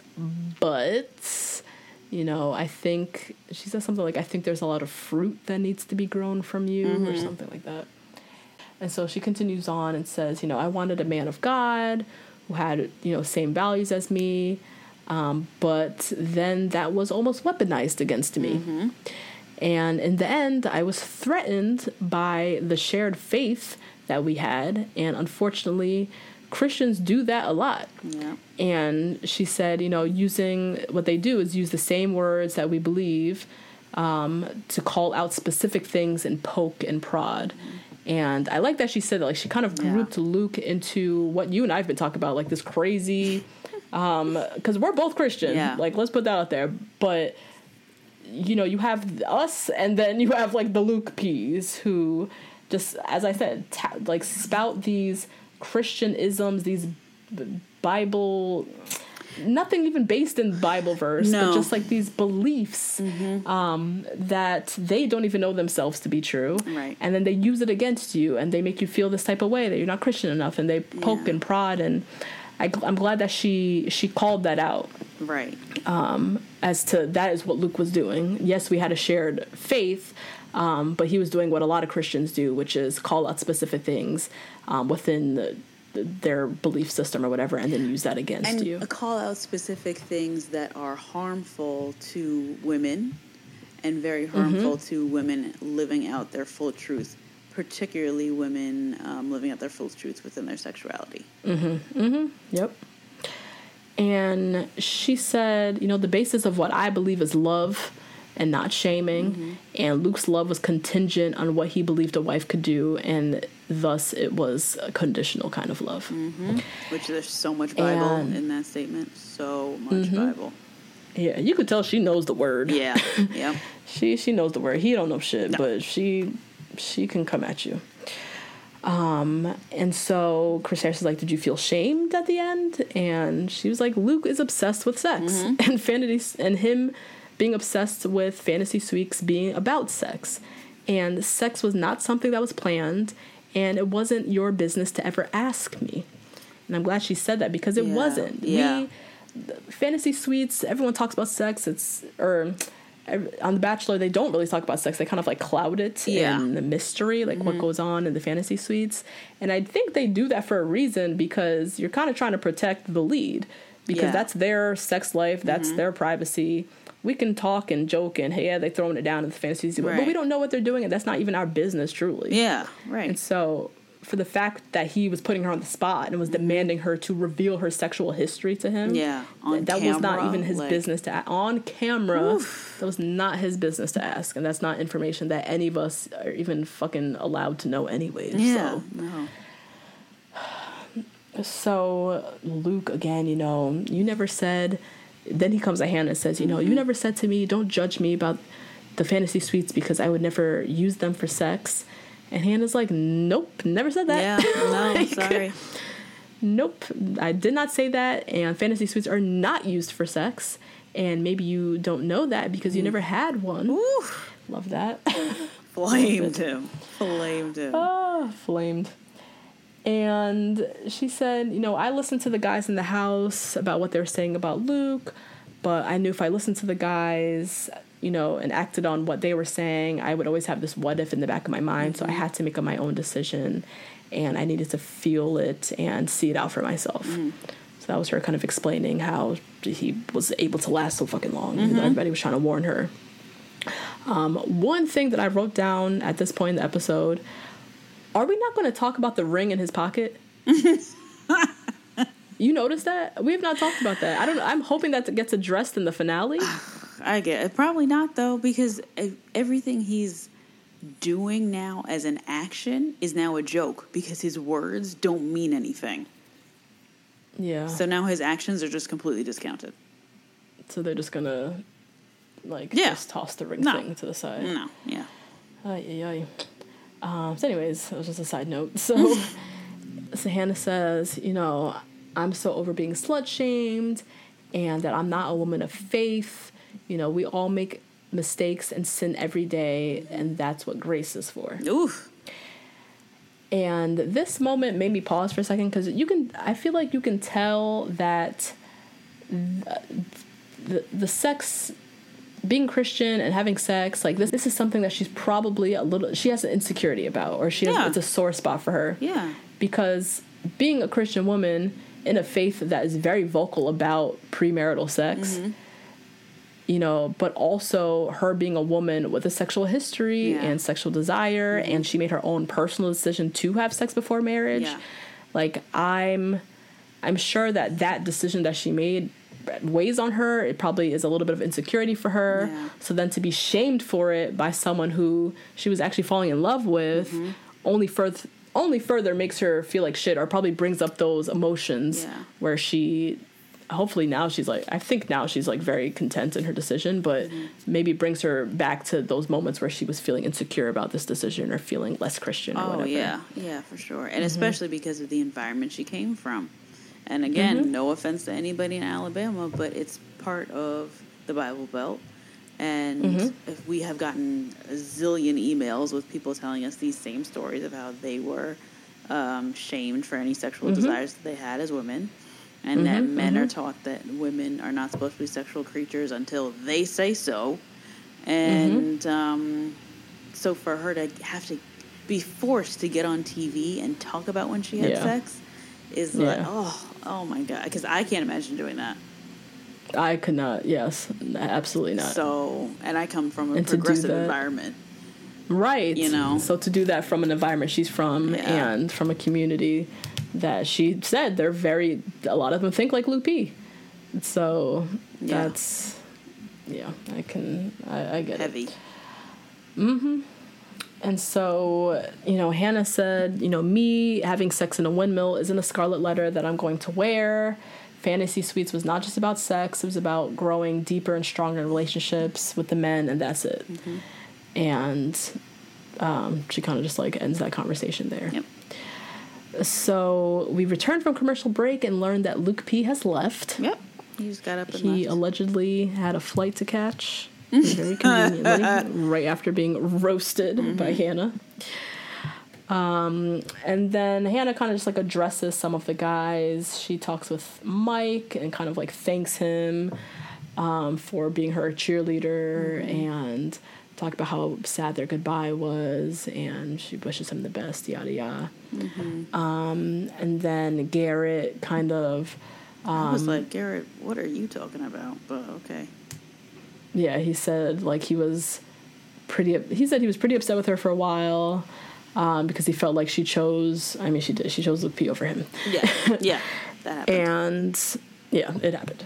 but you know, I think she says something like, I think there's a lot of fruit that needs to be grown from you, or Mm-hmm. something like that. And so she continues on and says, you know, I wanted a man of God who had, you know, same values as me. Um, but then that was almost weaponized against me. And in the end, I was threatened by the shared faith that we had. And unfortunately, Christians do that a lot. Yeah. And she said, you know, using what they do is use the same words that we believe um, to call out specific things and poke and prod. And I like that she said that, like, she kind of Yeah. grouped Luke into what you and I have been talking about, like this crazy, because we're both Christian. Yeah. Like, let's put that out there. But, you know, you have us, and then you have, like, the Luke P's who just, as I said, ta- like, spout these Christian isms, these B- Bible nothing even based in Bible verse, No. but just like these beliefs um, that they don't even know themselves to be true. Right. And then they use it against you and they make you feel this type of way that you're not Christian enough and they poke Yeah. and prod. And I, I'm glad that she, she called that out Right. as to that is what Luke was doing. Yes, we had a shared faith, um, but he was doing what a lot of Christians do, which is call out specific things um, within the, their belief system or whatever, and then use that against and you. call out specific things that are harmful to women and very Mm-hmm. harmful to women living out their full truth, particularly women um, living out their full truth within their sexuality. Mm-hmm. Mm-hmm. Yep. And she said, you know, the basis of what I believe is love and not shaming. Mm-hmm. And Luke's love was contingent on what he believed a wife could do, and thus it was a conditional kind of love. Which there's so much Bible And- in that statement. So much Bible. Yeah, you could tell she knows the word. Yeah. yeah. She she knows the word. He don't know shit, but she she can come at you. Um, and so Chris Harris is like, Did you feel shamed at the end? And she was like, Luke is obsessed with sex and fantasy and him being obsessed with fantasy suites being about sex. And sex was not something that was planned, and it wasn't your business to ever ask me. And I'm glad she said that because it Yeah, wasn't. yeah. We fantasy suites, everyone talks about sex. It's or on The Bachelor, they don't really talk about sex. They kind of like cloud it Yeah. Mm-hmm. in the mystery, like what goes on in the fantasy suites. And I think they do that for a reason because you're kind of trying to protect the lead because Yeah. Mm-hmm. that's their sex life, that's their privacy. We can talk and joke and hey, yeah, they're throwing it down in the fantasy suite, but we don't know what they're doing, and that's not even our business, truly. Yeah, right. And so, for the fact that he was putting her on the spot and was demanding her to reveal her sexual history to him, Yeah, that was not even his like- business to a- on camera. That was not his business to ask, and that's not information that any of us are even fucking allowed to know, anyways. yeah, So. no. So Luke again, you know, you never said. Then he comes to Hannah and says, you know, you never said to me, don't judge me about the fantasy suites because I would never use them for sex. And Hannah's like, nope, never said that. Yeah, no, Like, sorry. Nope, I did not say that. And fantasy suites are not used for sex. And maybe you don't know that because you never had one. Ooh, Love that. flamed him. Flamed him. Ah, flamed. And she said, you know, I listened to the guys in the house about what they were saying about Luke, but I knew if I listened to the guys, you know, and acted on what they were saying, I would always have this what if in the back of my mind. So I had to make up my own decision and I needed to feel it and see it out for myself. So that was her kind of explaining how he was able to last so fucking long. though Everybody was trying to warn her. Um, one thing that I wrote down at this point in the episode are we not going to talk about the ring in his pocket? you noticed that? We have not talked about that. I don't know. I'm hoping that gets addressed in the finale. I get it. Probably not though, because everything he's doing now as an action is now a joke because his words don't mean anything. Yeah. So now his actions are just completely discounted. So they're just going to like Yeah. just toss the ring No. thing to the side. No, yeah. Ay, ay, ay. Um, so, anyways, that was just a side note. So, so Hannah says, you know, I'm so over being slut shamed and that I'm not a woman of faith. You know, we all make mistakes and sin every day, and that's what grace is for. Oof. And this moment made me pause for a second because you can, I feel like you can tell that the, the, the sex, being Christian and having sex, like this, this is something that she's probably a little, she has an insecurity about, or she has, Yeah. it's a sore spot for her. Yeah. Because being a Christian woman in a faith that is very vocal about premarital sex, Mm-hmm. You know, but also her being a woman with a sexual history Yeah. Mm-hmm. and sexual desire, and she made her own personal decision to have sex before marriage. Yeah. Like I'm, I'm sure that that decision that she made weighs on her. It probably is a little bit of insecurity for her. Yeah. So then to be shamed for it by someone who she was actually falling in love with, Mm-hmm. only further only further makes her feel like shit, or probably brings up those emotions where she hopefully now she's like I think now she's like very content in her decision, but Mm-hmm. maybe brings her back to those moments where she was feeling insecure about this decision or feeling less Christian or Oh whatever. yeah, yeah, for sure, Mm-hmm. and especially because of the environment she came from. And again, Mm-hmm. no offense to anybody in Alabama, but it's part of the Bible Belt, and Mm-hmm. if we have gotten a zillion emails with people telling us these same stories of how they were um, shamed for any sexual Mm-hmm. desires that they had as women. And that men are taught that women are not supposed to be sexual creatures until they say so. And Mm-hmm. um, so for her to have to be forced to get on TV and talk about when she had Yeah. sex is like, oh, oh my god, because I can't imagine doing that. I could not. Yes, absolutely not. So, and I come from a And progressive that- environment. Right. You know? So to do that from an environment she's from Yeah. and from a community that she said they're very a lot of them think like Luke P. So Yeah. that's yeah, I can I, I get it. Heavy. And so, you know, Hannah said, you know, me having sex in a windmill isn't a scarlet letter that I'm going to wear. Fantasy Suites was not just about sex, it was about growing deeper and stronger relationships with the men, and that's it. And um, she kind of just like ends that conversation there. Yep. So we returned from commercial break and learned that Luke P has left. Yep. He just got up and He left. allegedly had a flight to catch very conveniently right after being roasted Mm-hmm. by Hannah. Um, and then Hannah kind of just like addresses some of the guys. She talks with Mike and kind of like thanks him um, for being her cheerleader and talk about how sad their goodbye was and she wishes him the best, yada yada. Um, and then Garrett kind of I um, was like, Garrett, what are you talking about? But okay. yeah, he said like he was pretty. He said he was pretty upset with her for a while um, because he felt like she chose. I mean, she did. She chose Luke P over him, Yeah. Yeah. That happened. and yeah, it happened.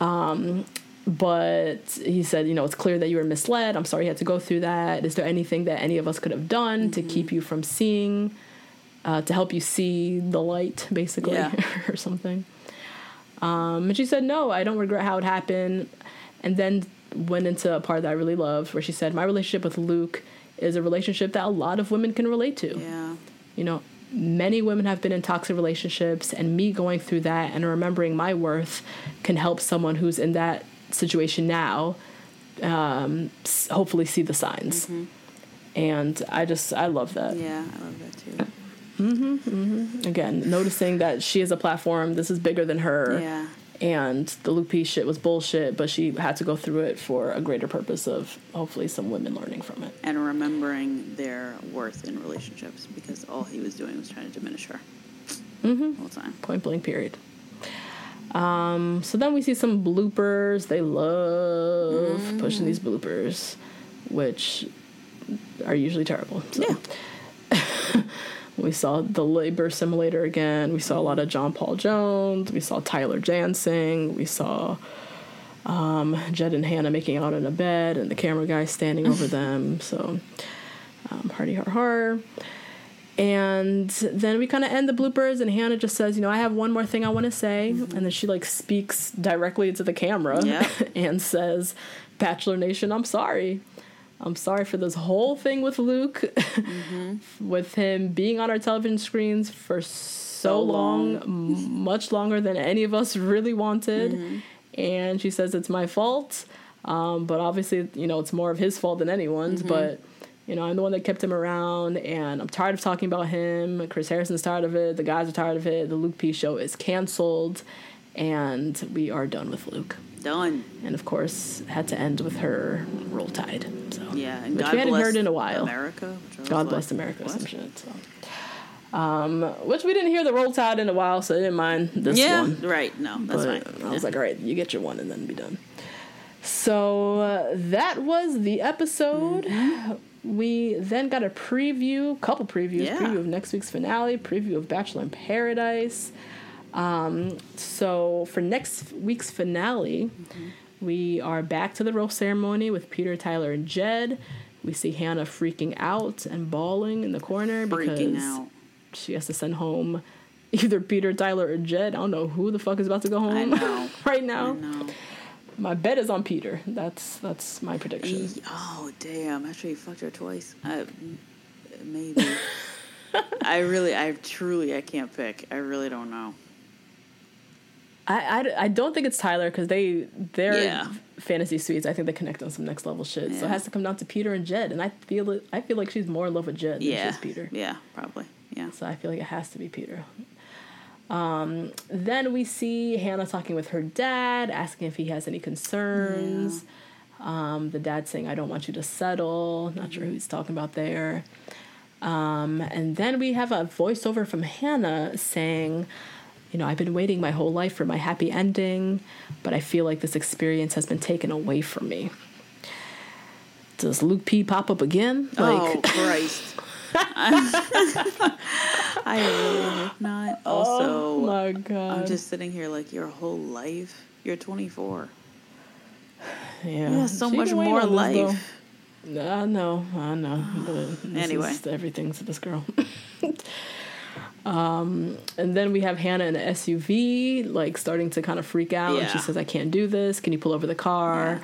Um, but he said, you know, it's clear that you were misled. I'm sorry you had to go through that. Is there anything that any of us could have done to keep you from seeing, uh, to help you see the light, basically, Yeah. or something? Um, and she said, no, I don't regret how it happened. And then went into a part that I really loved where she said, my relationship with Luke is a relationship that a lot of women can relate to. yeah. You know, many women have been in toxic relationships, and me going through that and remembering my worth can help someone who's in that situation now um, hopefully see the signs. And I just, I love that. Yeah. I love that too. Again, noticing that she has a platform, this is bigger than her. Yeah. And the Luke P shit was bullshit, but she had to go through it for a greater purpose of hopefully some women learning from it. And remembering their worth in relationships because all he was doing was trying to diminish her. Mm-hmm. All the time. point blank period um so then we see some bloopers. They love pushing these bloopers which are usually terrible. So. Yeah. we saw the labor simulator again. We saw a lot of john paul jones. We saw tyler dancing we saw um, jed and hannah making out in a bed and the camera guy standing over them. So um, hardy har har and then we kind of end the bloopers, and Hannah just says, "You know, I have one more thing I want to say," mm-hmm. and then she like speaks directly into the camera Yeah. and says, "Bachelor Nation, I'm sorry. I'm sorry for this whole thing with Luke, mm-hmm. with him being on our television screens for so, long, m- much longer than any of us really wanted." Mm-hmm. And she says it's my fault, um, but obviously, you know, it's more of his fault than anyone's. But you know, I'm the one that kept him around, and I'm tired of talking about him. Chris Harrison's tired of it. The guys are tired of it. The Luke P show is canceled, and we are done with Luke. Done. And of course, had to end with her roll tide. So Yeah. And which God we hadn't heard in a while. America. which I was God like, bless America, what? some shit. So. Um, which we didn't hear the roll tide in a while, so I didn't mind this Yeah. one. Right. No, that's But fine. I was like, all right, you get your one and then be done. So uh, that was the episode. Mm-hmm. We then got a preview, couple previews, Yeah. preview of next week's finale, preview of Bachelor in Paradise. Um, so for next week's finale, Mm-hmm. we are back to the rose ceremony with Peter, Tyler, and Jed. We see Hannah freaking out and bawling in the corner Freaking because out. she has to send home either Peter, Tyler, or Jed. I don't know who the fuck is about to go home know. right now. My bet is on Peter. That's that's my prediction. Oh damn! After you fucked her twice, uh, I, maybe. I really, I truly, I can't pick. I really don't know. I, I, I don't think it's Tyler because they their Yeah. fantasy suites. I think they connect on some next level shit. So it has to come down to Peter and Jed, and I feel it. I feel like she's more in love with Jed Yeah, than she's Peter. Yeah, probably. Yeah. So I feel like it has to be Peter. Um, then we see Hannah talking with her dad, asking if he has any concerns. Um, the dad saying, I don't want you to settle. Not sure who he's talking about there. Um, and then we have a voiceover from Hannah saying, You know, I've been waiting my whole life for my happy ending, but I feel like this experience has been taken away from me. Does Luke P pop up again? oh Christ! I really hope not. Also, oh my god. I'm just sitting here like your whole life. You're 24. Yeah, You have so She much more this, life. I know, I know. But Anyway. is everything to this girl. um, and then we have Hannah in the SUV, like starting to kind of freak out. And she says, "I can't do this. Can you pull over the car?"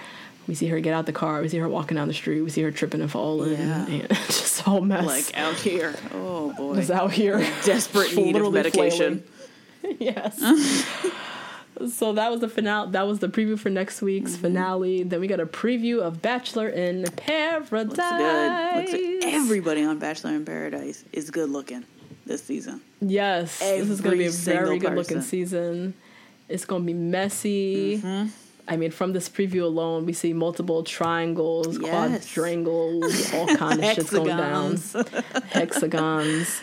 We see her get out the car. We see her walking down the street. We see her tripping and falling. Yeah. And just a whole mess. Like out here. Oh boy. was out here. Desperate need of medication. yes. so that was the finale. That was the preview for next week's Mm-hmm. finale. Then we got a preview of Bachelor in Paradise. Looks good. Looks good. Everybody on Bachelor in Paradise is good looking this season. Yes, this is going to be a very good looking season. It's going to be messy. I mean, from this preview alone, we see multiple triangles, Yes. quadrangles, all kind of shit's going down. Hexagons.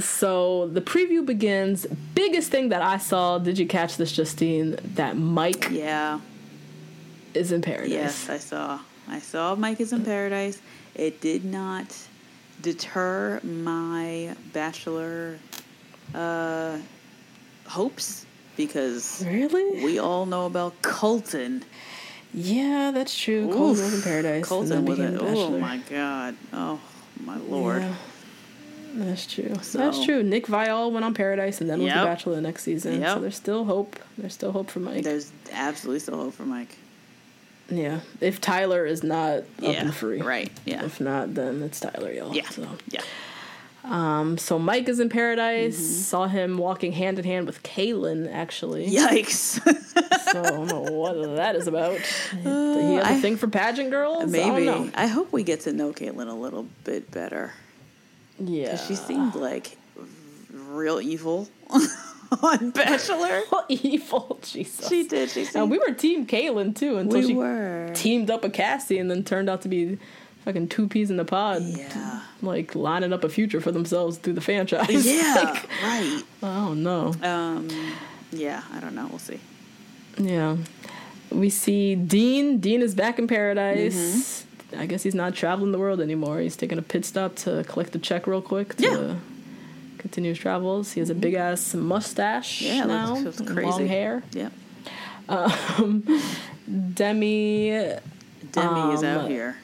So the preview begins. Biggest thing that I saw, did you catch this, Justine? That Mike Yeah. is in paradise. Yes, I saw. I saw Mike is in Paradise. It did not deter my Bachelor uh, hopes because Really? we all know about Colton. yeah, that's true. Colton was in paradise. Colton was became a, the oh my god. Oh my lord. Yeah. That's true. So- That's true. Nick Viall went on Paradise and then was the Bachelor the next season. So there's still hope. There's still hope for Mike. There's absolutely still hope for Mike. yeah. If Tyler is not up Yeah. and free. Right. Yeah. If not, then it's Tyler, y'all. Yeah. So. Yeah. Um, so Mike is in Paradise. Mm-hmm. Saw him walking hand in hand with Caelynn, actually. Yikes. So I don't know what that is about. he had Uh, I- a thing for pageant girls? I Maybe. know. I hope we get to know Caitlyn a little bit better. Yeah. She seemed like real evil on Bachelor. evil. Jesus. She did. She And we were Team Caelynn too until We she were. teamed up with Cassie and then turned out to be fucking two peas in the pod. Yeah. Like lining up a future for themselves through the franchise. Yeah. Like, right. I don't know. Um. Yeah. I don't know. We'll see. Yeah. We see Dean. Dean is back in paradise. Mm-hmm. I guess he's not traveling the world anymore. He's taking a pit stop to collect the check real quick to Yeah. Mm-hmm. continue his travels. He has a big ass mustache Yeah. now, looks, looks crazy. long hair. Yep. Demi Demi is out Um, here.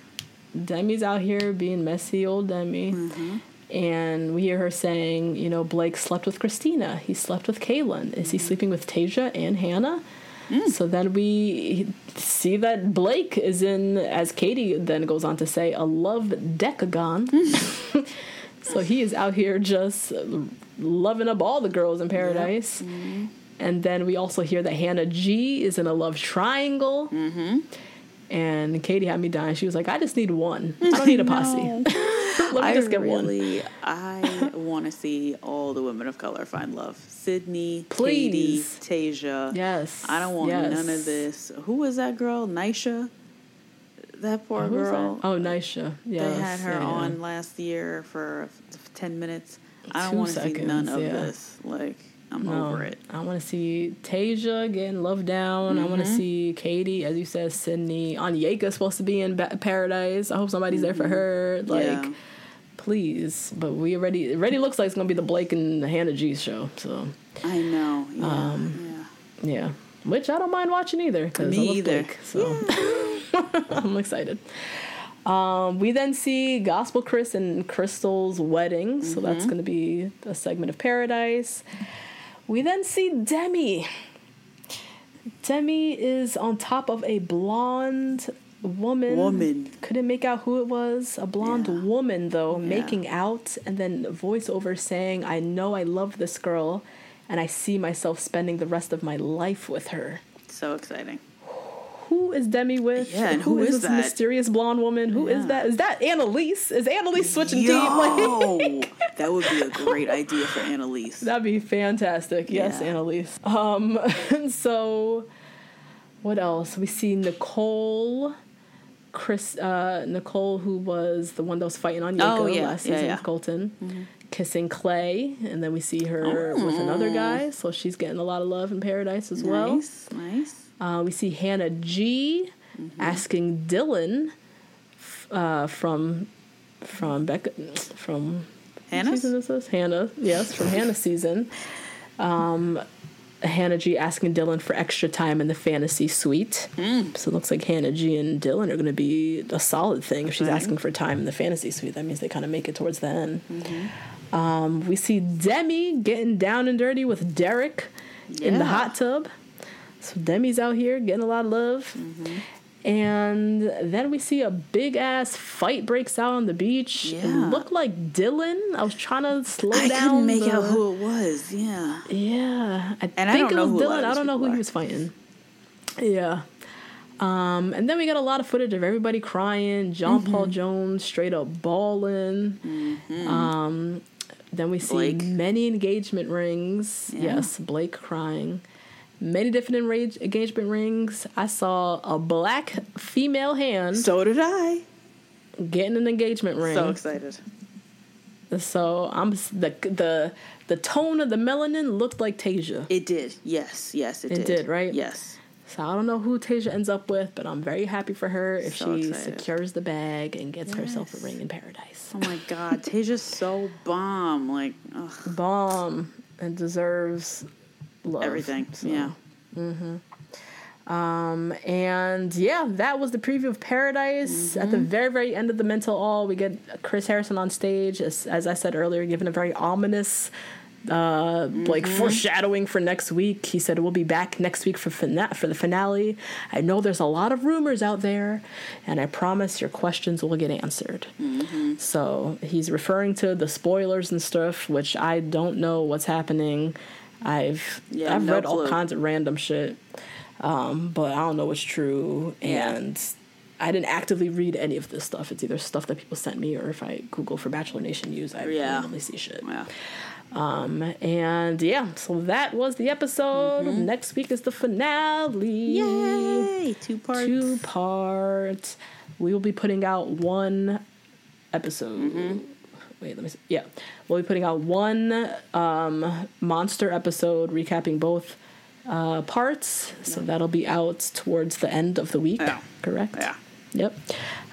Demi's out here being messy old Demi. Mm-hmm. And we hear her saying, you know, Blake slept with Kristina. He slept with Caelynn. Is he Mm-hmm. sleeping with Tayshia and Hannah? Mm. So then we see that Blake is in, as Katie then goes on to say, a love decagon. Mm. so he is out here just loving up all the girls in paradise. Mm-hmm. And then we also hear that Hannah G is in a love triangle. Mm-hmm. And Katie had me dying. She was like, I just need one. I don't need a posse. Let me I just get one. really, I want to see all the women of color find love. Sydney, Please. Katie, Tayshia. Yes. I don't want yes. none of this. Who was that girl? Nisha? That oh, poor Who was girl. that? Oh, Nisha. Yes. They had her yeah, yeah. on last year for 10 minutes. I don't want to see none of yeah. this. Like, I'm No, over it. I want to see Tayshia getting loved down. I Mm-hmm. want to see Katie, as you said, Sydney. Onyeka's supposed to be in ba- Paradise. I hope somebody's there for her. Like, Mm-hmm. Yeah. please. But we already, it already looks like it's going to be the Blake and the Hannah G show. So, I know. Yeah. Um, yeah. yeah. Which I don't mind watching either. Me I either. Blake, so I'm excited. Um, we then see Gospel Chris and Krystal's wedding, so Mm-hmm. that's going to be a segment of Paradise. We then see Demi. Demi is on top of a blonde woman. Woman. Couldn't make out who it was. A blonde Yeah. woman, though, Yeah. making out, and then voiceover saying, I know I love this girl, and I see myself spending the rest of my life with her. So exciting. Who is Demi with? Yeah, and who is this that? mysterious blonde woman? Who is Yeah. that? Is that Annaliese? Is Annaliese switching Yo, team? Like, that would be a great idea for Annaliese. That'd be fantastic. Yes, Yeah. Annaliese. Um, so what else? We see Nicole, Chris, uh, Nicole, who was the one that was fighting on Yoko Oh, yeah. last season yeah. with Colton, kissing Clay, and then we see her with another guy. So she's getting a lot of love in Paradise as well. Nice, nice. Uh, we see Hannah G asking Dylan uh, from from Becca from Hannah season is this? Hannah, yes, from Hannah season. Um, Hannah G asking Dylan for extra time in the fantasy suite. Hmm. So it looks like Hannah G and Dylan are going to be a solid thing. If she's Right. asking for time in the fantasy suite, that means they kind of make it towards the end. Mm-hmm. Um, we see Demi getting down and dirty with Derek in the hot tub. So Demi's out here getting a lot of love. And then we see a big ass fight breaks out on the beach. It looked like Dylan. I was trying to slow I down. couldn't make the- out who it was. Yeah. Yeah, I And I think don't it know was who Dylan. I don't know who people he was fighting. Yeah. Um, and then we got a lot of footage of everybody crying. John Paul Mm-hmm. Jones straight up bawling. Um, then we see Blake. many engagement rings. Yeah. Yes, Blake crying. Many different enrage- engagement rings. I saw a black female hand So did I. getting an engagement ring. So excited. So I'm the the the tone of the melanin looked like Tayshia. It did. Yes. Yes, it, It did. did, right? Yes. So I don't know who Tayshia ends up with, but I'm very happy for her if So she excited. secures the bag and gets herself a ring in paradise. Oh my God, Tayshia's so bomb. Like, ugh, Bomb and deserves love. everything. So, Yeah. Um, and yeah, that was the preview of Paradise. At the Mm-hmm. very, very end of the Men Tell All, we get Chris Harrison on stage, as, as I said earlier, giving a very ominous, uh, like Mm-hmm. foreshadowing for next week. He said we'll be back next week for fina- for the finale. I know there's a lot of rumors out there, and I promise your questions will get answered. Mm-hmm. So he's referring to the spoilers and stuff, which I don't know what's happening. I've Yeah, I've no read all kinds of random shit um, but I don't know what's true. Yeah. And I didn't actively read any of this stuff. It's either stuff that people sent me or if I Google for Bachelor Nation news, I Yeah. randomly see shit. Yeah. Um, and yeah, so that was the episode. Next week is the finale. Mm-hmm. Yay! Two parts. Two parts. We will be putting out one episode. Mm-hmm. Wait, let me see. Yeah. We'll be putting out one um, monster episode recapping both uh, parts. So that'll be out towards the end of the week. Yeah. Correct? Yeah. Yep.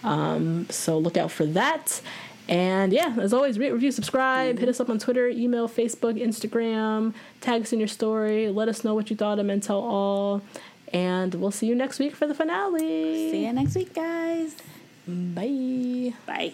Um, so look out for that. And yeah, as always, rate, review, subscribe. Hit us up on Twitter, email, Facebook, Instagram. Tag us in your story. Let us know what you thought of Men Tell All. And we'll see you next week for the finale. See you next week, guys. Bye. Bye.